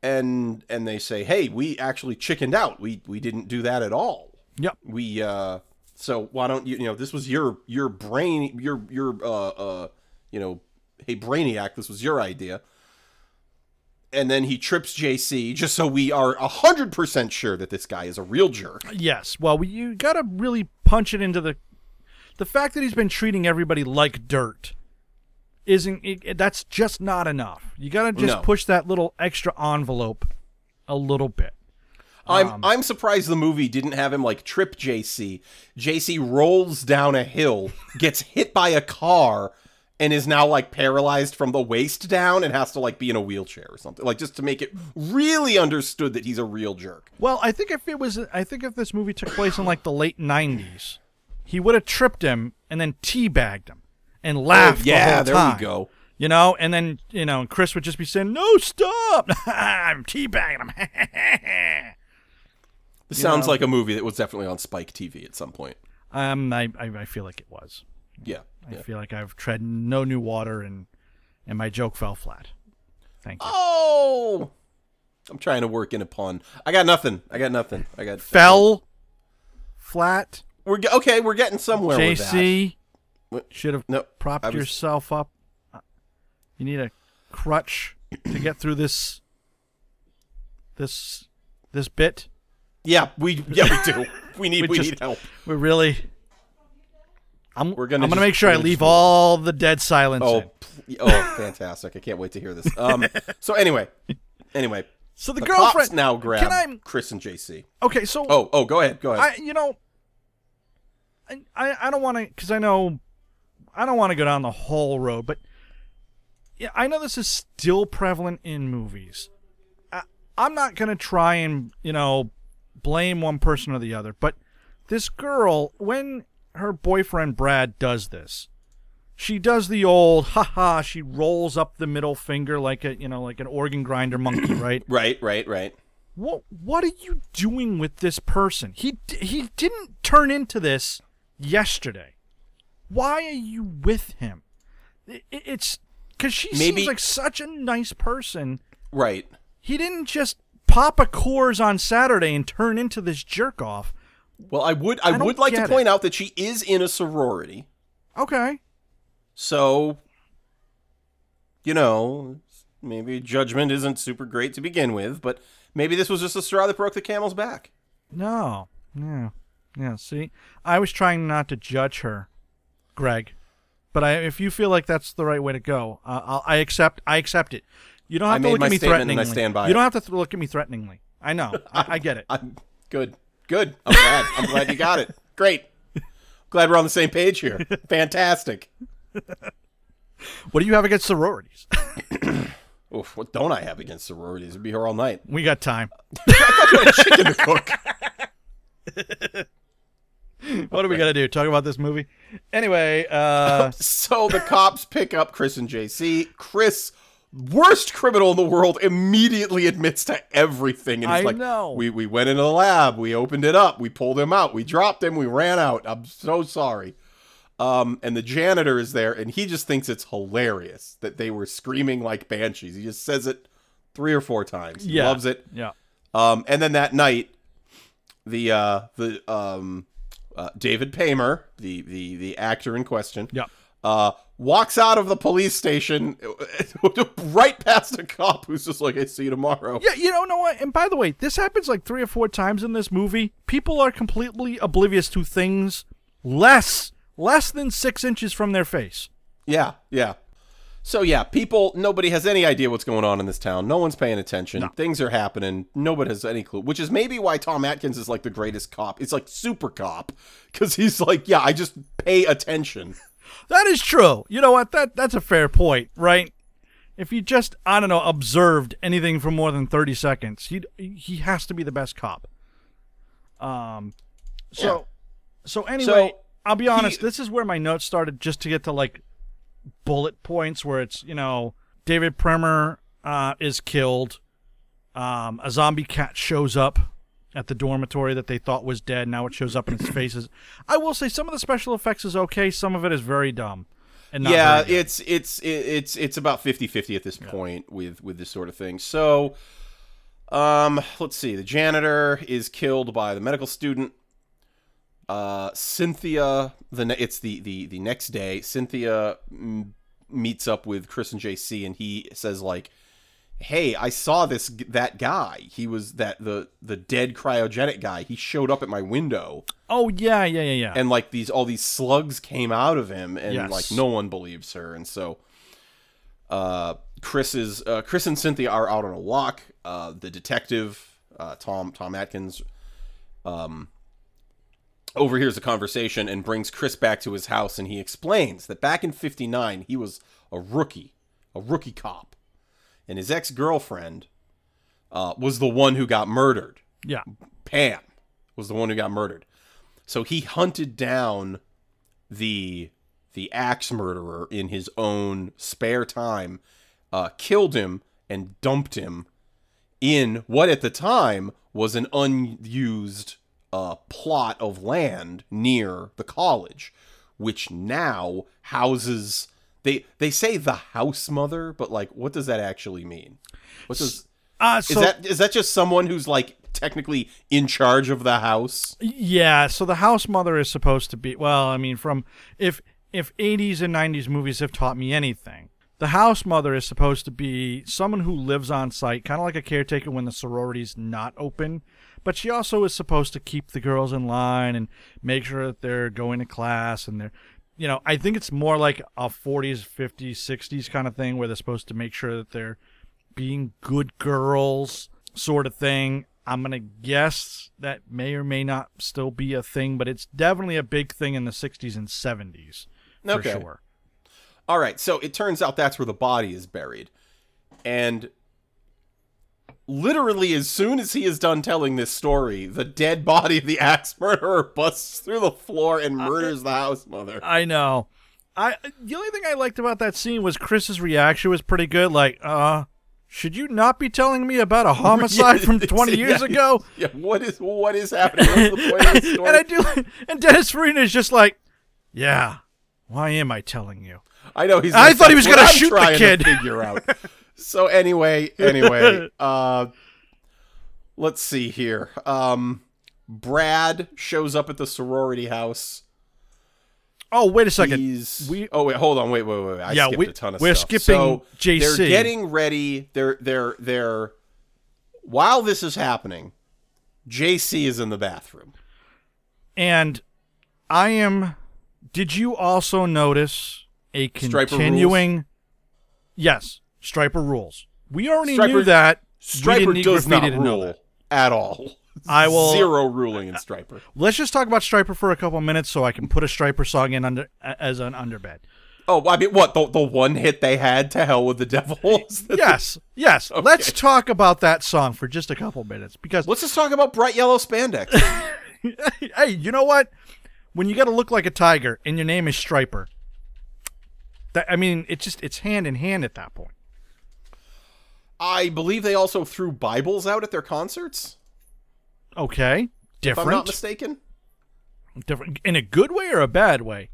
And and they say, "Hey, we actually chickened out. We we didn't do that at all. Yep. We uh so why don't you you know, this was your your brain your your uh uh you know, hey brainiac, this was your idea." And then he trips JC just so we are 100% sure that this guy is a real jerk. Yes. Well, we, you got to really punch it into the the fact that he's been treating everybody like dirt. Isn't it, that's just not enough? You got to just No. push that little extra envelope a little bit. I'm Um, I'm surprised the movie didn't have him like trip JC. JC rolls down a hill, gets hit by a car, and is now like paralyzed from the waist down and has to like be in a wheelchair or something. Like just to make it really understood that he's a real jerk. Well, I think if it was, I think if this movie took place in like the late '90s, he would have tripped him and then teabagged him and laughed. Oh, yeah, whole there time. we go. You know, and then you know, Chris would just be saying, "No, stop! I'm teabagging him." This sounds know. like a movie that was definitely on Spike TV at some point. um, I, I, I feel like it was. Yeah. I yeah. feel like I've tread no new water and and my joke fell flat. Thank you. Oh, I'm trying to work in a pun. I got nothing. I got nothing. I got Fell flat. We're okay. We're getting somewhere with that. JC should have No, propped was- yourself up. You need a crutch to get through this this this bit. Yeah, we yeah we do. We need We we, just- need help. We're really I'm We're gonna I'm gonna make sure I leave just- all the dead silence Oh, pl- oh, fantastic! I can't wait to hear this. Um, so anyway, anyway, So the, the girlfriend now grab Can I Chris and JC. Okay, so Oh, oh, go ahead, go ahead. I you know I I, don't want to cuz I know I don't want to go down the whole road, but yeah, I know this is still prevalent in movies. I, I'm not going to try and, you know, blame one person or the other, but this girl when her boyfriend Brad does this, she does the old ha ha. she rolls up the middle finger like a, you know, like an organ grinder monkey, right? right, right, right. what what are you doing with this person? He he didn't turn into this yesterday. Why are you with him? I- i- it's because she Maybe- seems like such a nice person. Right. He didn't just pop a Coors on Saturday and turn into this jerk off. Well, I would I, don't would like to point it. out that she is in a sorority. Okay, So, you know, maybe judgment isn't super great to begin with, but maybe this was just a straw that broke the camel's back. no, yeah, yeah. See, I was trying not to judge her, Greg. But I, if you feel like that's the right way to go, uh, I'll, I accept. I accept it. You don't I have to look at me I threateningly. stand by you don't have to th- look at me threateningly. I know. I, I get it. I'm good. Good. I'm glad. I'm glad you got it. Great. Glad we're on the same page here. Fantastic. What do you have against sororities? Oof, what don't I have against sororities? I'd be here all night. we got time. Chicken to cook. What are we gonna do? Talk about this movie? Anyway, uh, So the cops pick up Chris and JC. Chris, worst criminal in the world, immediately admits to everything. And he's I like, know. We, we went into the lab. We opened it up. We pulled him out. We dropped him. We ran out. I'm so sorry. Um, and the janitor is there, and he just thinks it's hilarious that they were screaming like banshees. He just says it three or four times. He yeah, loves it. Yeah. Um, and then that night, the uh, the um, uh, David Paymer, the the the actor in question, Yeah. uh, walks out of the police station right past a cop who's just like, "I see you tomorrow." Yeah, you don't know what? And by the way, this happens like three or four times in this movie. People are completely oblivious to things less less than six inches from their face. Yeah, yeah. So yeah, people, nobody has any idea what's going on in this town. No one's paying attention. Things are happening. Nobody has any clue. Which is maybe why Tom Atkins is like the greatest cop. It's like super cop because he's like, yeah, I just pay attention. That is true. You know what? That that's a fair point, right? If you just I don't know observed anything for more than thirty seconds, he he has to be the best cop. Um, so so anyway, So, I'll be honest. he- this is where my notes started, just to get to like bullet points where it's you know David Paymer uh, is killed. Um, a zombie cat shows up at the dormitory that they thought was dead. Now it shows up in its faces. I will say some of the special effects is okay. Some of it is very dumb. And yeah, it's it's it's it's about 50-50 at this point with with this sort of thing. So, um, let's see. The janitor is killed by the medical student. Uh, Cynthia, the ne- it's the the the next day. Cynthia mm, meets up with Chris and JC, and he says like, "Hey, I saw this that guy. He was that the the dead cryogenic guy. He showed up at my window." oh yeah, yeah, yeah, yeah. and like these all these slugs came out of him and Yes. like no one believes her and so uh chris is uh chris and cynthia are out on a walk uh the detective uh tom tom atkins um overhears the conversation and brings chris back to his house and he explains that back in 59 he was a rookie a rookie cop. And his ex-girlfriend uh was the one who got murdered. Yeah, Pam was the one who got murdered. So he hunted down the the axe murderer in his own spare time, uh, killed him and dumped him in what at the time was an unused uh, plot of land near the college, which now houses they they say the house mother, but like what does that actually mean? What does uh, is that is that just someone who's like technically in charge of the house? yeah, so the house mother is supposed to be. Well, I mean, from if if 80s and 90s movies have taught me anything, the house mother is supposed to be someone who lives on site, kind of like a caretaker when the sorority's not open. But she also is supposed to keep the girls in line and make sure that they're going to class and they're, you know, I think it's more like a 40s, 50s, 60s kind of thing where they're supposed to make sure that they're being good girls, sort of thing. I'm going to guess that may or may not still be a thing, but it's definitely a big thing in the 60s and 70s for Okay. sure. All right, so it turns out that's where the body is buried. And literally as soon as he is done telling this story, the dead body of the axe murderer busts through the floor and murders the house mother. I know. I the only thing I liked about that scene was Chris's reaction was pretty good. Like, uh, should you not be telling me about a homicide Yeah, from it's- 20 years yeah, ago? Yeah, what is what is happening? What's the point of the story? and I do, and Dennis Farina is just like, yeah. Why am I telling you? I know he's. I thought he was what I'm shoot the to kid." figure out. So anyway, anyway, uh, let's see here. Um, Brad shows up at the sorority house. Oh, wait a second. He's we- oh wait, hold on, wait, wait, wait. I Yeah, skipped we- a ton of we're stuff. skipping so JC. They're getting ready. They're they're they're. While this is happening, JC is in the bathroom. And I am. Did you also notice a continuing. Yes, Stryper rules. We already knew Stryper- that. we Stryper need does not rule that. at all. I will- zero ruling in Stryper. Let's just talk about Stryper for a couple minutes, so I can put a Stryper song in under as an underbed. Oh, I mean, what the the one hit they had to hell with the Devils? Yes, yes. Let's talk about that song for just a couple minutes because Let's just talk about bright yellow spandex. hey, you know what? When you got to look like a tiger and your name is Stryper, that I mean, it's just it's hand in hand at that point. I believe they also threw Bibles out at their concerts. Okay, different. If I'm not mistaken. different in a good way or a bad way.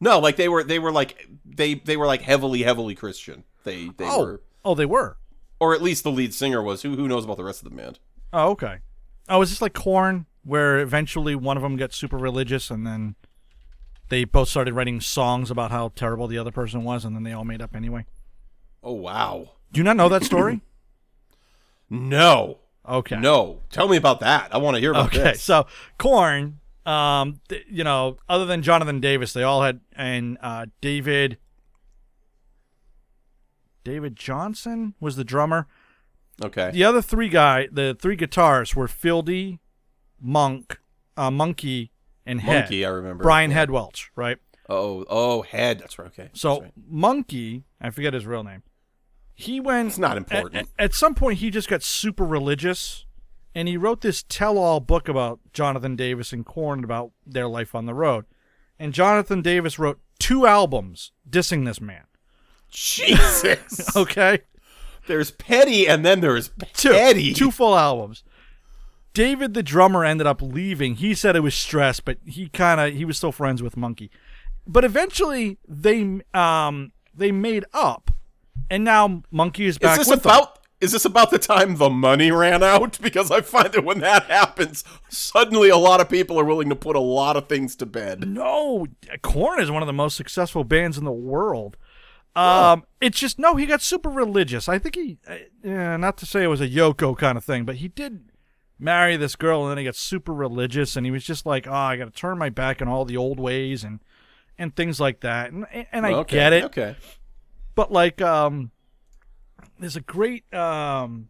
No, like they were they were like they they were like heavily heavily Christian. They they oh, were oh, they were. or at least the lead singer was. Who who knows about the rest of the band? Oh, okay. Oh, is this like Korn, where eventually one of them gets super religious and then they both started writing songs about how terrible the other person was, and then they all made up anyway? Oh wow. Do you not know that story? No. Okay. No. Tell me about that. I want to hear about it. Okay, this. so Korn, um, th- you know, other than Jonathan Davis, they all had and uh, David. David Johnson was the drummer. Okay. The other three guy, the three guitars were Fieldy, Monk, uh, Munky, and Head. Munky, I remember. Brian Head Welch, right? Oh, oh, head. That's right. Okay. So right. Munky, I forget his real name. He went. It's not important. At, at some point, he just got super religious, and he wrote this tell-all book about Jonathan Davis and Korn about their life on the road. And Jonathan Davis wrote two albums dissing this man. Jesus. Okay, there's petty, and then there's two, two full albums. David, the drummer, ended up leaving. He said it was stress, but he kind of he was still friends with Munky. But eventually, they um they made up, and now Munky is back Is this with them. about? Is this about the time the money ran out? Because I find that when that happens, suddenly a lot of people are willing to put a lot of things to bed. No, Korn is one of the most successful bands in the world. Um, it's just no, he got super religious. I think he, uh, yeah, not to say it was a Yoko kind of thing, but he did marry this girl, and then he got super religious, and he was just like, oh, I got to turn my back on all the old ways and and things like that. And and I okay, get it, Okay. But like, um, there's a great um.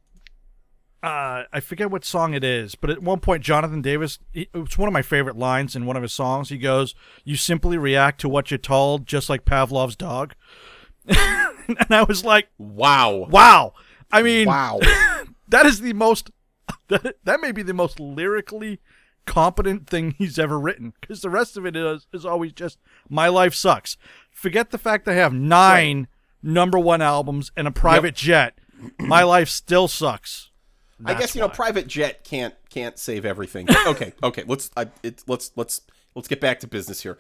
Uh, I forget what song it is, but at one point, Jonathan Davis, he- it's one of my favorite lines in one of his songs. He goes, You simply react to what you're told, just like Pavlov's dog. and I was like, Wow. Wow. I mean, Wow. that is the most, that, that may be the most lyrically competent thing he's ever written because the rest of it is, is always just, My life sucks. Forget the fact I have nine number one albums and a private jet. My life still sucks. I guess That's you know, private jet can't can't save everything. okay, okay. Let's I, it, let's let's let's get back to business here.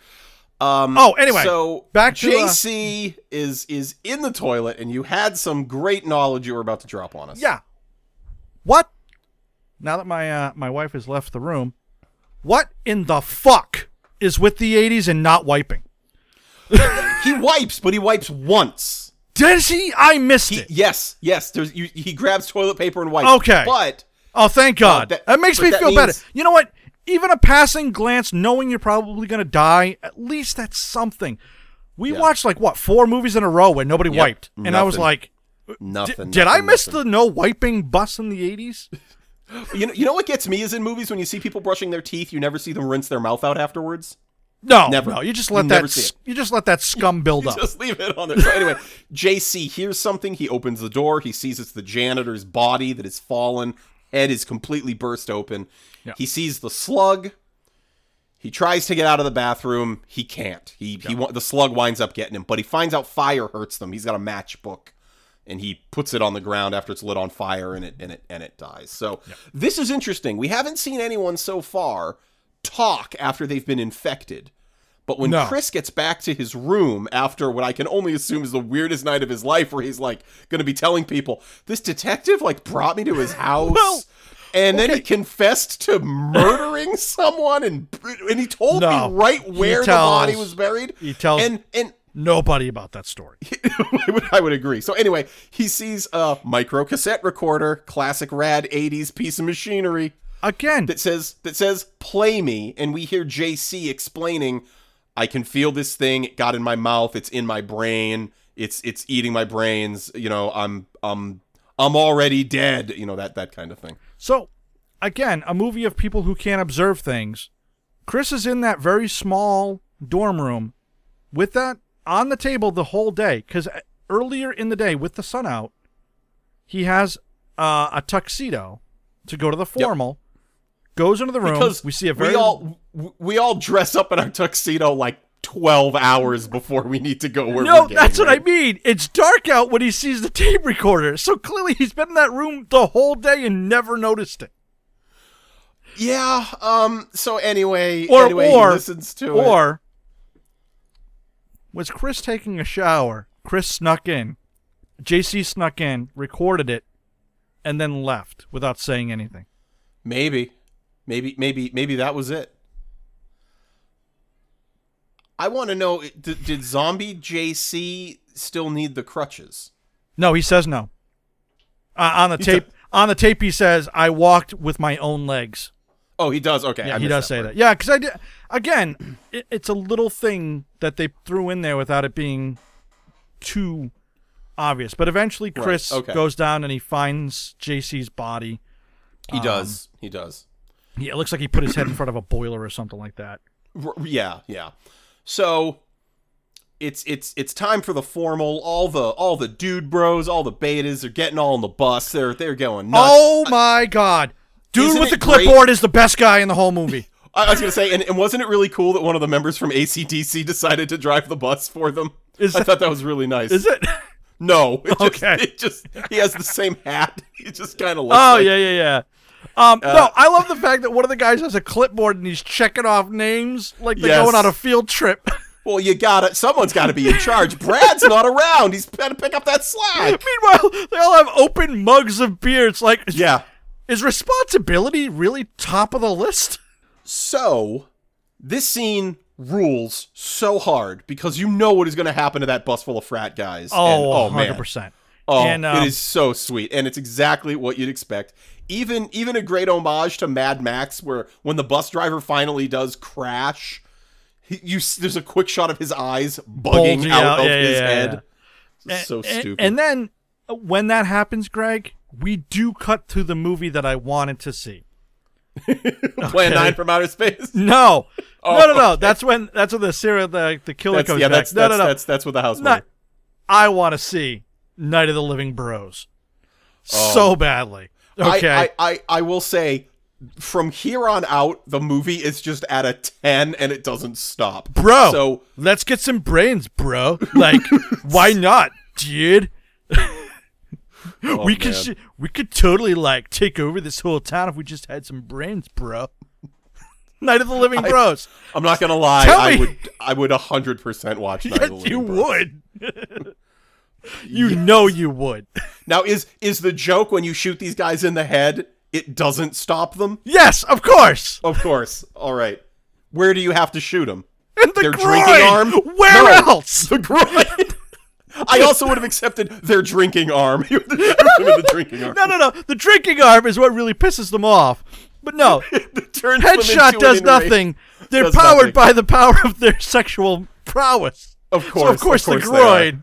Um, Oh, anyway, so back to, uh, JC is is in the toilet, and you had some great knowledge you were about to drop on us. Yeah. What? Now that my uh, my wife has left the room, what in the fuck is with the 80s and not wiping? he wipes, but he wipes once. Does he? I missed He, it. yes, yes. There's you, he grabs toilet paper and wipes. Okay. but Oh, thank God. that- that, makes me that feel means- better. You know what? Even a passing glance, knowing you're probably gonna die, at least that's something. We Yeah. watched like what four movies in a row where nobody Yep, wait, and I was nothing. like, nothing. did I miss nothing. the no wiping bus in the 80s? You know, you know what gets me is in movies when you see people brushing their teeth, you never see them rinse their mouth out afterwards. No, Never. no. You just let never that s- you just let that scum build up. Just leave it on there. So anyway, JC hears something. He opens the door. He sees it's the janitor's body that has fallen. Head is completely burst open. Yeah. He sees the slug. He tries to get out of the bathroom. He can't. He he the slug winds up getting him, but he finds out fire hurts them. He's got a matchbook, and he puts it on the ground after it's lit on fire, and it and it and it dies. So this is interesting. We haven't seen anyone so far talk after they've been infected. But when No. Chris gets back to his room after what I can only assume is the weirdest night of his life, where he's like going to be telling people, this detective like brought me to his house. Well, and then he confessed to murdering someone, and and he told No. me right He where the body was buried. he tells- and and Nobody about that story. I would, I would agree. So anyway, he sees a micro cassette recorder, classic rad '80s piece of machinery Again, that says that says play me and we hear JC explaining I can feel this thing. It got in my mouth. It's in my brain. It's it's eating my brains. You know, I'm I'm I'm already dead. You know that that kind of thing. So, again, a movie of people who can't observe things. Chris is in that very small dorm room with that on the table the whole day because earlier in the day with the sun out, he has uh, a tuxedo to go to the formal. Goes into the room. Because we see a very we all we all dress up in our tuxedo like twelve hours before we need to go where No, that's what I mean. It's dark out when he sees the tape recorder. So clearly he's been in that room the whole day and never noticed it. Yeah. Um. So anyway, Or anyway, or he listens to it. or was Chris taking a shower? Chris snuck in. JC snuck in, recorded it, and then left without saying anything. Maybe, maybe, maybe, maybe that was it. I want to know: did, did Zombie JC still need the crutches? No, he says no. Uh, on the He tape, on the tape, he says, "I walked with my own legs." Oh, he does. Okay, Yeah, he does say part. that. Yeah, because I did. Again, it, it's a little thing that they threw in there without it being too obvious. But eventually, Chris okay. goes down and he finds JC's body. He Um, does. He does. Yeah, it looks like he put his head in front of a boiler or something like that. R- yeah, yeah. So it's it's it's time for the formal. All the all the dude bros, all the betas are getting all on the bus. They're they're going nuts. Oh my god. Dude Isn't with the it great? clipboard is the best guy in the whole movie. I was gonna say, and, and wasn't it really cool that one of the members from ACDC decided to drive the bus for them? Is I that- thought that was really nice. Is it? No. It just, Okay. It just he has the same hat. He just kind of looks. Oh like, yeah, yeah, yeah. Um, Uh, no, I love the fact that one of the guys has a clipboard and he's checking off names like they're Yes. going on a field trip. Well, you gotta. Someone's got to be in charge. Brad's not around. He's got to pick up that slack. Meanwhile, they all have open mugs of beer. It's like, Yeah. is responsibility really top of the list? So, this scene rules so hard because you know what is going to happen to that bus full of frat guys. And- Oh, man. 100%. Oh, And, um, it is so sweet, and it's exactly what you'd expect. Even even a great homage to Mad Max, where when the bus driver finally does crash, he, you there's a quick shot of his eyes bugging Bulging out, out, of yeah, his yeah, head. yeah. so And- stupid. And then uh, when that happens, Greg, we do cut to the movie that I wanted to see. Plan nine from outer space. No, Oh, no, no, no. okay. That's when that's when the serial the the killer That's, comes yeah, back. that's no, that's, no, no. that's that's what the house. Not. I want to see Night of the Living Bros. Oh. So badly. Okay. I, I, I I will say, from here on out, the movie is just at a ten, and it doesn't stop, bro. So let's get some brains, bro. Like, why not, dude? oh, we could sh- we could totally like take over this whole town if we just had some brains, bro. Night of the Living Bros. I'm not gonna lie. Tell I me- would I would hundred percent watch Night of the Yes, Living you Bros. would. you know you would. Now is is the joke when you shoot these guys in the head, it doesn't stop them? Yes, of course. Of course. All right. Where do you have to shoot them? And the Their groin. drinking arm? Where No. else? The groin. I also would have accepted their drinking arm. You would have shoot them in the drinking arm. No, no, no. The drinking arm is what really pisses them off. But no, headshot does nothing. They're Does powered nothing. by the power of their sexual prowess. Of So course, of course, the groin.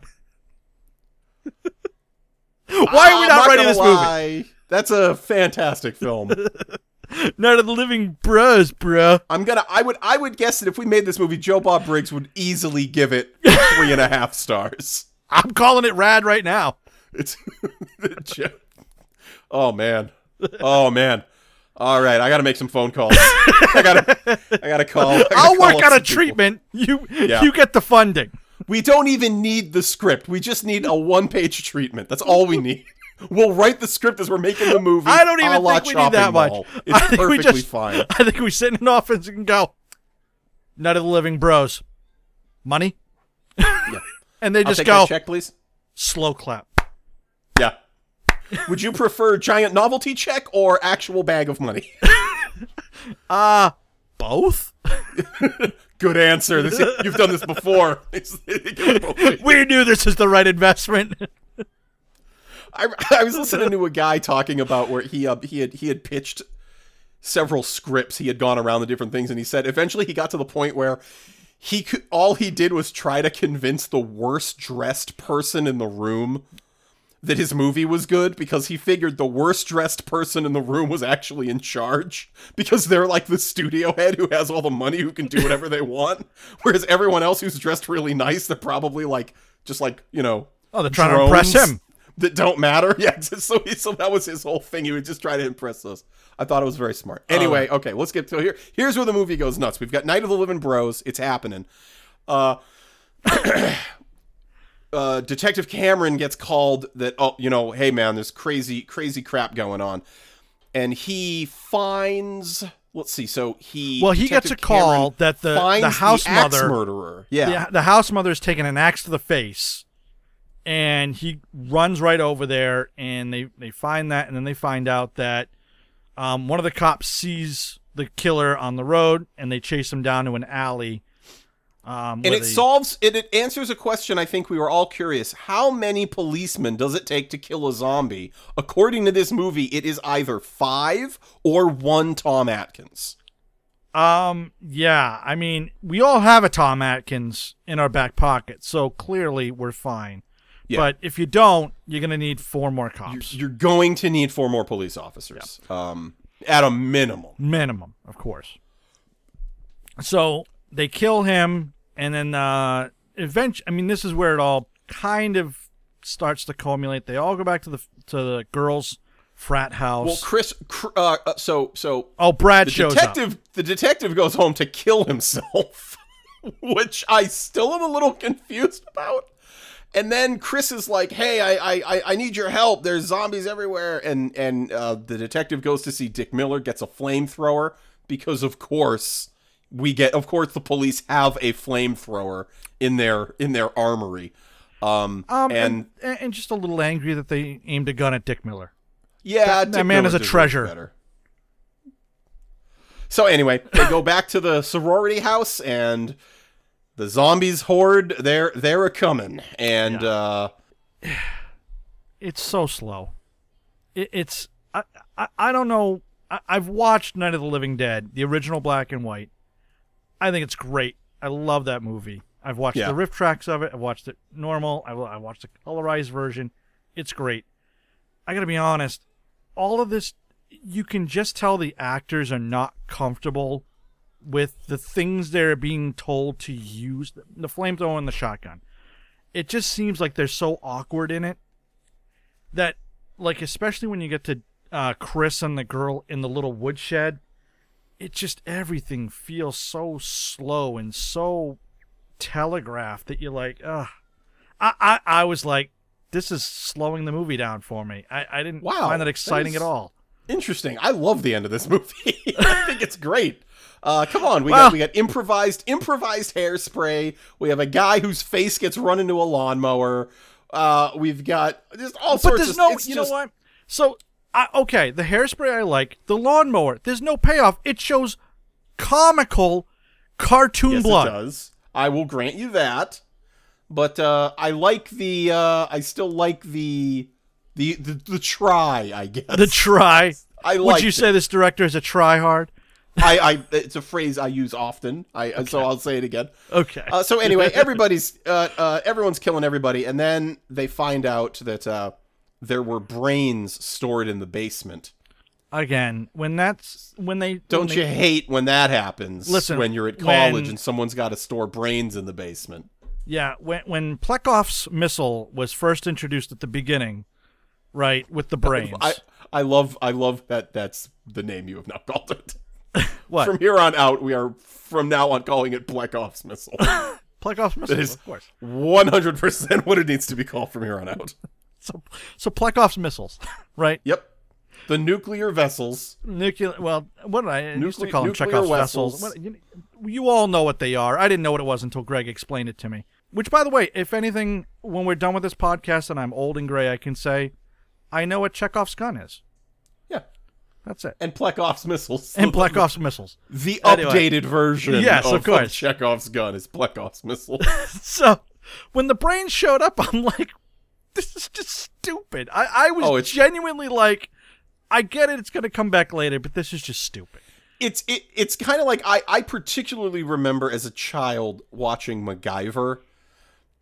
Why are we ah, I'm not, writing gonna this movie? That's a fantastic film. Night of the Living Bros, bro. I'm gonna. I would. I would guess that if we made this movie, Joe Bob Briggs would easily give it three and a half stars. I'm calling it rad right now. It's. Oh man. Oh man. All right, I gotta make some phone calls. I gotta. I gotta call. I gotta I'll call work up on some a people. treatment. You Yeah. you get the funding. We don't even need the script. We just need a one-page treatment. That's all we need. We'll write the script as we're making the movie. I don't even think we need that much. It's I think perfectly we just, fine. I think we sit in an office and go, Night of the Living Bros. Money? and they just go, check, please. slow clap. Yeah. Would you prefer giant novelty check or actual bag of money? Uh, both? Good answer. This, you've done this before. It's- it goes both ways. We knew this is the right investment. I, I was listening to a guy talking about where he uh, he had he had pitched several scripts. He had gone around the different things, and he said eventually he got to the point where he could all he did was try to convince the worst dressed person in the room that his movie was good because he figured the worst dressed person in the room was actually in charge because they're like the studio head who has all the money who can do whatever they want. Whereas everyone else who's dressed really nice they're probably like just like you know Oh, they're trying to impress him. that don't matter. Yeah just so he, so that was his whole thing. He would just try to impress us. I thought it was very smart. Anyway okay let's get to here. Here's where the movie goes nuts. We've got night of the living bros. It's happening. Uh uh, Detective Cameron gets called that oh you know hey man there's crazy crazy crap going on, and he finds let's see so he Well, he gets Detective a call Cameron that the- the house axe mother- murderer. Yeah. The, the house mother's taking an axe to the face and he runs right over there and they, they find that and then they find out that um, one of the cops sees the killer on the road and they chase him down to an alley um, and it solves it, it answers a question I think we were all curious. How many policemen does it take to kill a zombie? According to this movie it is either five or one Tom Atkins. Um yeah i mean we all have a tom atkins in our back pocket so clearly we're fine. Yeah. but if you don't you're gonna need four more cops. you're going to need four more police officers um, at a minimum. Minimum, of course. So they kill him, and then uh, eventually, I mean, this is where it all kind of starts to culminate. They all go back to the to the girls' frat house. Well, Chris, uh, uh, so so oh, Brad the shows detective, up. the detective goes home to kill himself, which I still am a little confused about. And then Chris is like, "Hey, I I I- I need your help. There's zombies everywhere." And and uh, the detective goes to see Dick Miller, gets a flamethrower because of course we get, of course, the police have a flamethrower in their in their armory. Um, Um, and and, and just a little angry that they aimed a gun at Dick Miller. Yeah, That- Dick that man Miller is a treasure. better. So anyway, they go back to the sorority house, and the zombies horde. They're they're a coming, and uh, It's so slow. It, it's I, I I don't know. I, I've watched Night of the Living Dead, the original black and white. I think it's great. I love that movie. I've watched Yeah. the riff tracks of it. I've watched it normal. I, I watched the colorized version. It's great. I gotta be honest. All of this, you can just tell the actors are not comfortable with the things they're being told to use. The flamethrower and the shotgun. It just seems like they're so awkward in it that like especially when you get to uh, Chris and the girl in the little woodshed, it just everything feels so slow and so telegraphed that you're like, ugh. I, I, I was like, this is slowing the movie down for me. I, I didn't Wow, find that that exciting is- at all. interesting. I love the end of this movie. I think it's great. Uh, come on, we Well- got we got improvised improvised hairspray. We have a guy whose face gets run into a lawnmower. Uh, we've got just all But sorts there's of. no, you just- know what? So, I, okay, the hairspray I like, the lawnmower. There's no payoff. It shows comical cartoon Yes, blood. it does. I will grant you that. But uh, I like the. Uh, I still like the, the the the try. I guess The try. I Would you it. say this director is a try hard? I, I it's a phrase I use often. I so I'll say it again. Okay. Uh, so anyway, everybody's uh, uh, everyone's killing everybody, and then they find out that uh, there were brains stored in the basement. Again, when that's when they Don't when you they- hate when that happens? Listen, when you're at college when- and someone's got to store brains in the basement. Yeah, when when Plekhov's missile was first introduced at the beginning, right, with the brains. I I love I love that that's the name you have now called it. what? From here on out, we are from now on calling it Blackoff's missile. Plekhov's missile, is- of course. One hundred percent what it needs to be called from here on out. So so Plekhov's missiles, right? Yep, the nuclear vessels. Nuclear. Well, what did I, I used to call them? Chekhov's vessels. vessels. What, you, you all know what they are. I didn't know what it was until Greg explained it to me. Which, by the way, if anything, when we're done with this podcast and I'm old and gray, I can say, I know what Chekhov's gun is. Yeah, That's it. and Plekhov's missiles. And Plekhov's missiles. The Anyway. updated version Yes, of, of course. Chekhov's gun is Plekhov's missile. So when the brain showed up, I'm like, this is just stupid. I, I was Oh, it's- genuinely like, I get it, it's going to come back later, but this is just stupid. it's it, it's kind of like I I particularly remember as a child watching MacGyver.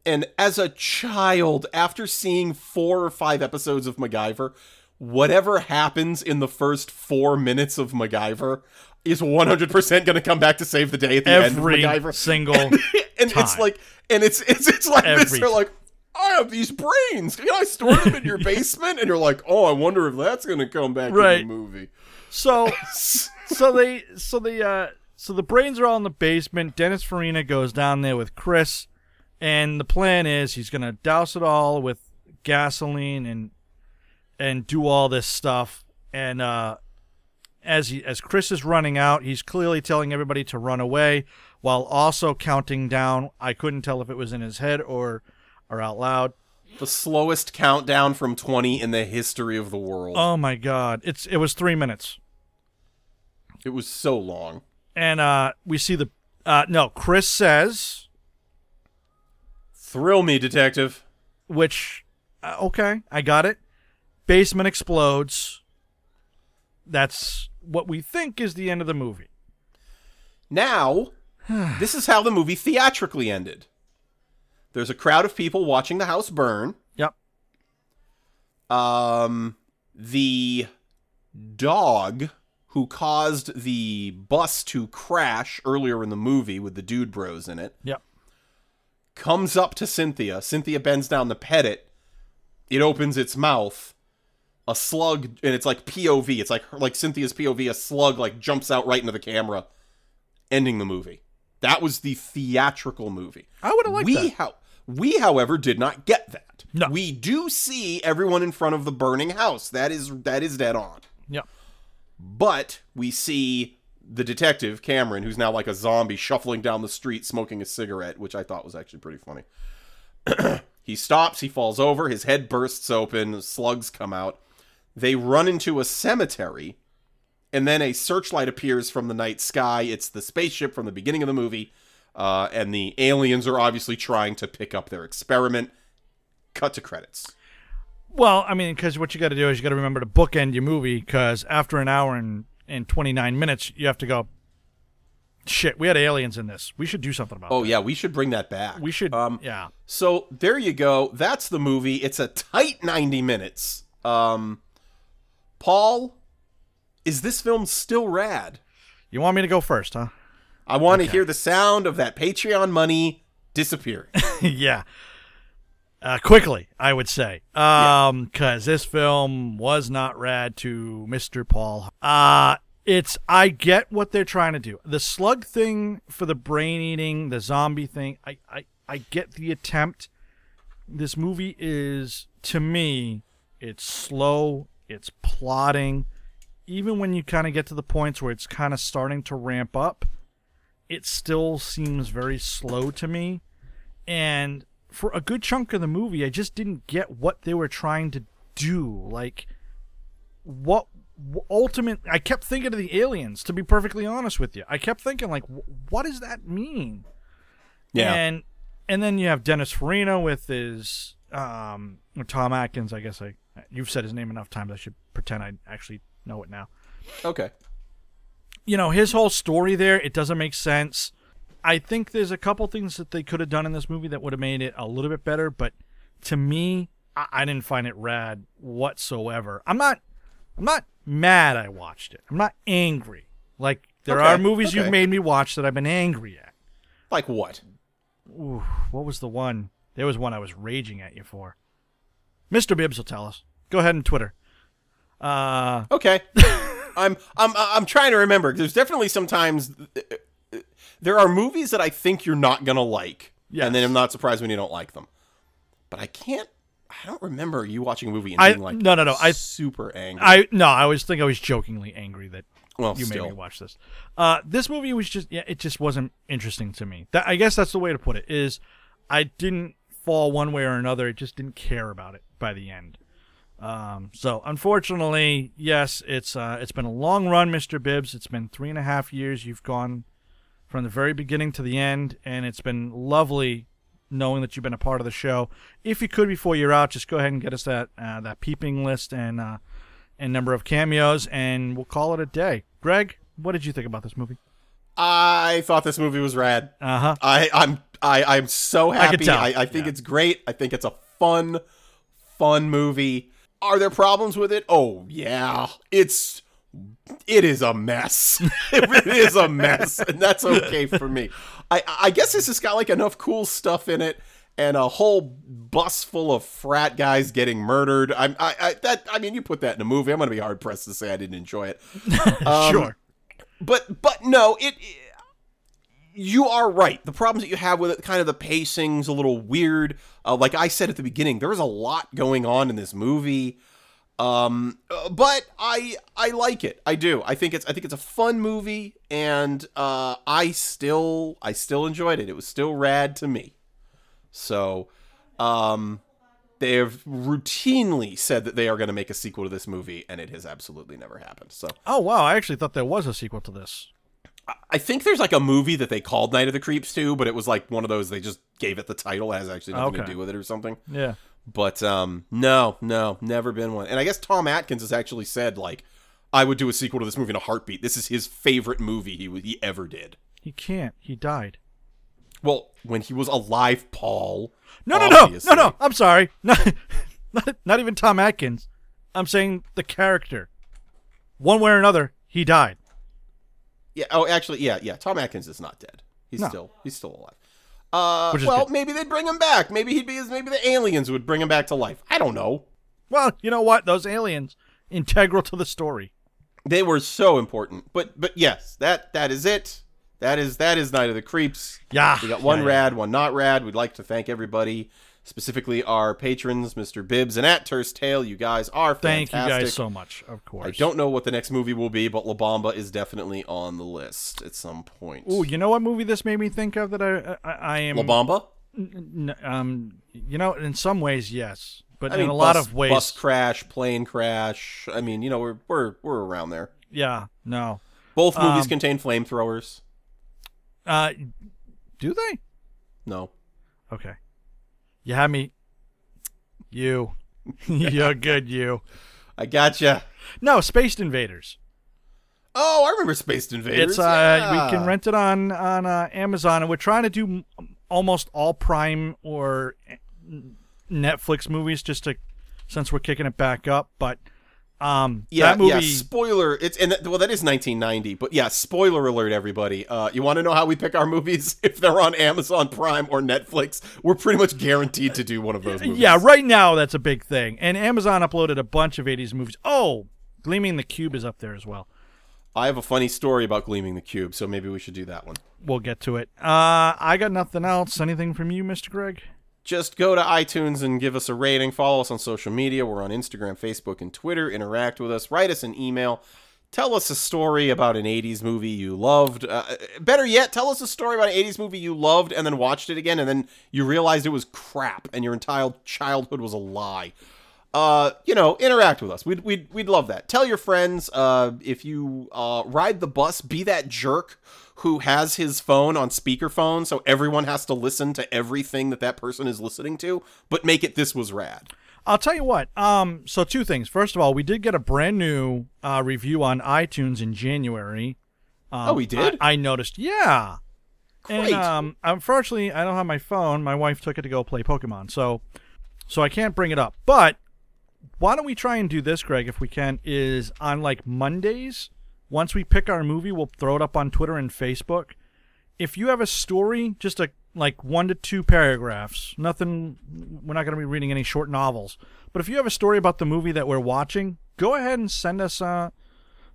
And as a child, after seeing four or five episodes of MacGyver, whatever happens in the first four minutes of MacGyver is 100% going to come back to save the day at the Every end of MacGyver. single. and it's time. like, and it's it's it's like this. They're like, I have these brains. Can I store them in your basement? And you're like, oh, I wonder if that's going to come back Right. in the movie. so so they so the uh so the brains are all in the basement. Dennis Farina goes down there with Chris, and the plan is he's gonna douse it all with gasoline and and do all this stuff. And uh, as he as Chris is running out, he's clearly telling everybody to run away while also counting down. I couldn't tell if it was in his head or or out loud. The slowest countdown from 20 in the history of the world. Oh my god! It's it was three minutes. it was so long. and uh, we see the uh, no. Chris says, Thrill me, detective. which uh, okay, I got it. Basement explodes. That's what we think is the end of the movie. Now, this is how the movie theatrically ended. There's a crowd of people watching the house burn. Yep. Um, the dog who caused the bus to crash earlier in the movie with the dude bros in it Yep. comes up to Cynthia. Cynthia bends down to pet it. It opens its mouth. A slug, and it's like POV. It's like like Cynthia's POV. A slug like jumps out right into the camera, ending the movie. That was the theatrical movie. I would have liked we, that. How, we, however, did not get that. No. We do see everyone in front of the burning house. That is that is dead on. Yep. But we see the detective Cameron, who's now like a zombie, shuffling down the street smoking a cigarette, which I thought was actually pretty funny. he stops, he falls over, his head bursts open, slugs come out. They run into a cemetery, and then a searchlight appears from the night sky. It's the spaceship from the beginning of the movie, uh, and the aliens are obviously trying to pick up their experiment. Cut to credits. Well, I mean, because what you got to do is you got to remember to bookend your movie. Because after an hour and and twenty nine minutes, you have to go. Shit, we had aliens in this. We should do something about. Oh that. yeah, we should bring that back. we should. Um, yeah. So there you go. That's the movie. It's a tight 90 minutes. Um Paul, is this film still rad? You want me to go first, huh? I want to hear the sound of that Patreon money disappearing. yeah. Uh, quickly, I would say, um, because this film was not rad to Mr. Paul. Uh it's I get what they're trying to do. The slug thing for the brain eating, the zombie thing. I I I get the attempt. This movie is to me, it's slow. It's plotting. Even when you kind of get to the points where it's kind of starting to ramp up, it still seems very slow to me. And for a good chunk of the movie i just didn't get what they were trying to do. Like what wh- ultimate i kept thinking of the aliens to be perfectly honest with you. I kept thinking like what does that mean? Yeah. and and then you have dennis farina with his um tom atkins i guess i you've said his name enough times i should pretend i actually know it now. Okay. you know his whole story there it doesn't make sense. I think there's a couple things that they could have done in this movie that would have made it a little bit better but to me I, I didn't find it rad whatsoever. I'm not i'm not mad i watched it. I'm not angry. Like there Okay, are movies okay. you've made me watch that i've been angry at. Like what? Ooh, what was the one? There was one i was raging at you for. Mr bibbs will tell us. Go ahead and twitter uh Okay. I'm I'm I'm trying to remember. There's definitely sometimes there are movies that I think you're not going to like. Yeah. And then I'm not surprised when you don't like them. But I can't I don't remember you watching a movie and I- like no, no, no, I- super angry. I no, I was think I was jokingly angry that well, you still. made me watch this. Uh, this movie was just yeah, it just wasn't interesting to me. That I guess that's the way to put it. Is I didn't fall one way or another. I just didn't care about it by the end. Um, so unfortunately, yes, it's uh, it's been a long run, Mr. Bibbs. It's been three and a half years. You've gone from the very beginning to the end, and it's been lovely knowing that you've been a part of the show. If you could before you're out, just go ahead and get us that uh, that peeping list and uh, and number of cameos, and we'll call it a day. Greg, what did you think about this movie? I thought this movie was rad. Uh huh. I I'm I I'm so I happy. tell. I, I think Yeah. it's great. I think it's a fun, fun movie. Are there problems with it? Oh yeah, it's it is a mess. it is a mess, and that's okay for me. I I guess this has got like enough cool stuff in it. And a whole bus full of frat guys getting murdered. I'm, I, I, that, I mean, you put that in a movie. I'm gonna be hard pressed to say I didn't enjoy it. Um, sure. but but no, it. You are right. The problems that you have with it, kind of the pacing's a little weird. Uh, like I said at the beginning, there was a lot going on in this movie. Um, uh, but I I like it. I do. I think it's I think it's a fun movie, and uh, I still I still enjoyed it. It was still rad to me. So, um, they have routinely said that they are going to make a sequel to this movie, and it has absolutely never happened. So Oh wow, I actually thought there was a sequel to this. I think there's like a movie that they called Night of the Creeps too, but it was like one of those they just gave it the title. It has actually nothing to do with it or something. Yeah. But um, no, no, never been one. And I guess Tom Atkins has actually said like, I would do a sequel to this movie in a heartbeat. This is his favorite movie he he ever did. He can't. He died. Well, when he was alive, Paul. No, no, no, no, no. I'm sorry. Not, not, not even Tom Atkins. I'm saying the character. One way or another, he died. Yeah. Oh, actually, yeah, yeah. Tom Atkins is not dead. He's No. still he's still alive. Uh, well, good. maybe they'd bring him back. Maybe he'd be as maybe the aliens would bring him back to life. I don't know. Well, you know what? Those aliens integral to the story. They were so important. But but yes, that that is it. That is that is Night of the Creeps. Yeah. We got one Yeah, yeah. rad, one not rad. We'd like to thank everybody, specifically our patrons, Mr. Bibbs and at Terse Tale. You guys are fantastic. Thank you guys so much. Of course. I don't know what the next movie will be, but La Bamba is definitely on the list at some point. Oh, you know what movie this made me think of that I I, I am La Bamba? N- um, you know, in some ways, yes, but I in mean, a lot bus- of ways, bus crash, plane crash. I mean, you know, we're we're we're around there. yeah, no. Both movies Um, contain flamethrowers. Uh, do they? No, Okay, you had me. You, you're good. You. I gotcha. No, Spaced Invaders. Oh, I remember Spaced Invaders. It's uh, yeah. we can rent it on on uh, Amazon, and we're trying to do almost all Prime or eh, Netflix movies, just to since we're kicking it back up. But um, Yeah, that movie. yeah. Spoiler. It's and that, well, that is 1990. But yeah, spoiler alert, everybody. Uh, you want to know how we pick our movies? If they're on Amazon Prime or Netflix, we're pretty much guaranteed to do one of those movies. Yeah, right now that's a big thing. And Amazon uploaded a bunch of 80s movies. Oh, Gleaming the Cube is up there as well. I have a funny story about Gleaming the Cube, so maybe we should do that one. We'll get to it. Uh, I got nothing else. Anything from you, Mr. Greg? Just go to iTunes and give us a rating. Follow us on social media. We're on Instagram, Facebook, and Twitter. Interact with us. Write us an email. Tell us a story about an 80s movie you loved. Uh, better yet, tell us a story about an 80s movie you loved and then watched it again and then you realized it was crap and your entire childhood was a lie. Uh, you know, interact with us. We'd, we'd, we'd love that. Tell your friends. Uh, if you uh, ride the bus, be that jerk who has his phone on speakerphone so everyone has to listen to everything that that person is listening to, but make it this was rad. I'll tell you what. Um, so two things. First of all, we did get a brand new uh, review on iTunes in January. Um, Oh, we did? I, I noticed. Yeah. Great. And um, unfortunately, I don't have my phone. My wife took it to go play Pokemon, so so I can't bring it up. But why don't we try and do this, Greg, if we can? Is on like Mondays. Once we pick our movie, we'll throw it up on Twitter and Facebook. If you have a story, just a like one to two paragraphs, nothing. We're not going to be reading any short novels. But if you have a story about the movie that we're watching, go ahead and send us a,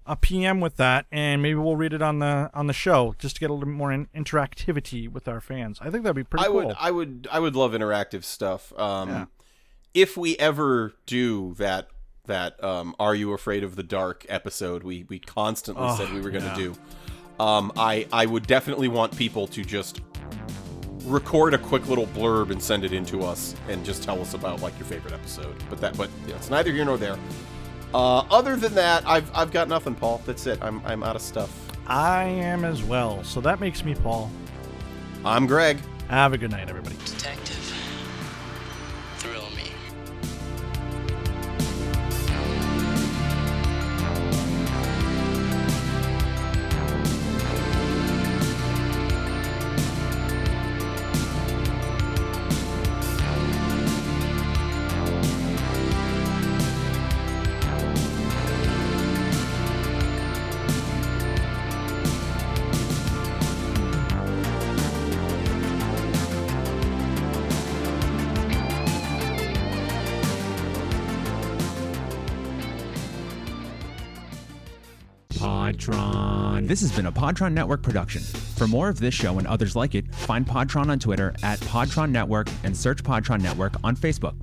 a PM with that, and maybe we'll read it on the on the show just to get a little bit more in, interactivity with our fans. I think that'd be pretty I cool. would, I would, I would love interactive stuff. Um, Yeah. If we ever do that, that um, "Are You Afraid of the Dark" episode, we we constantly Oh, said we were going to yeah. do. Um, I I would definitely want people to just record a quick little blurb and send it in to us, and just tell us about like your favorite episode. But that, but yeah, it's neither here nor there. Uh, other than that, I've I've got nothing, Paul. That's it. I'm I'm out of stuff. I am as well. So that makes me Paul. I'm Greg. Have a good night, everybody. Detective. This has been a Podtron Network production. For more of this show and others like it, find Podtron on Twitter at Podtron Network and search Podtron Network on Facebook.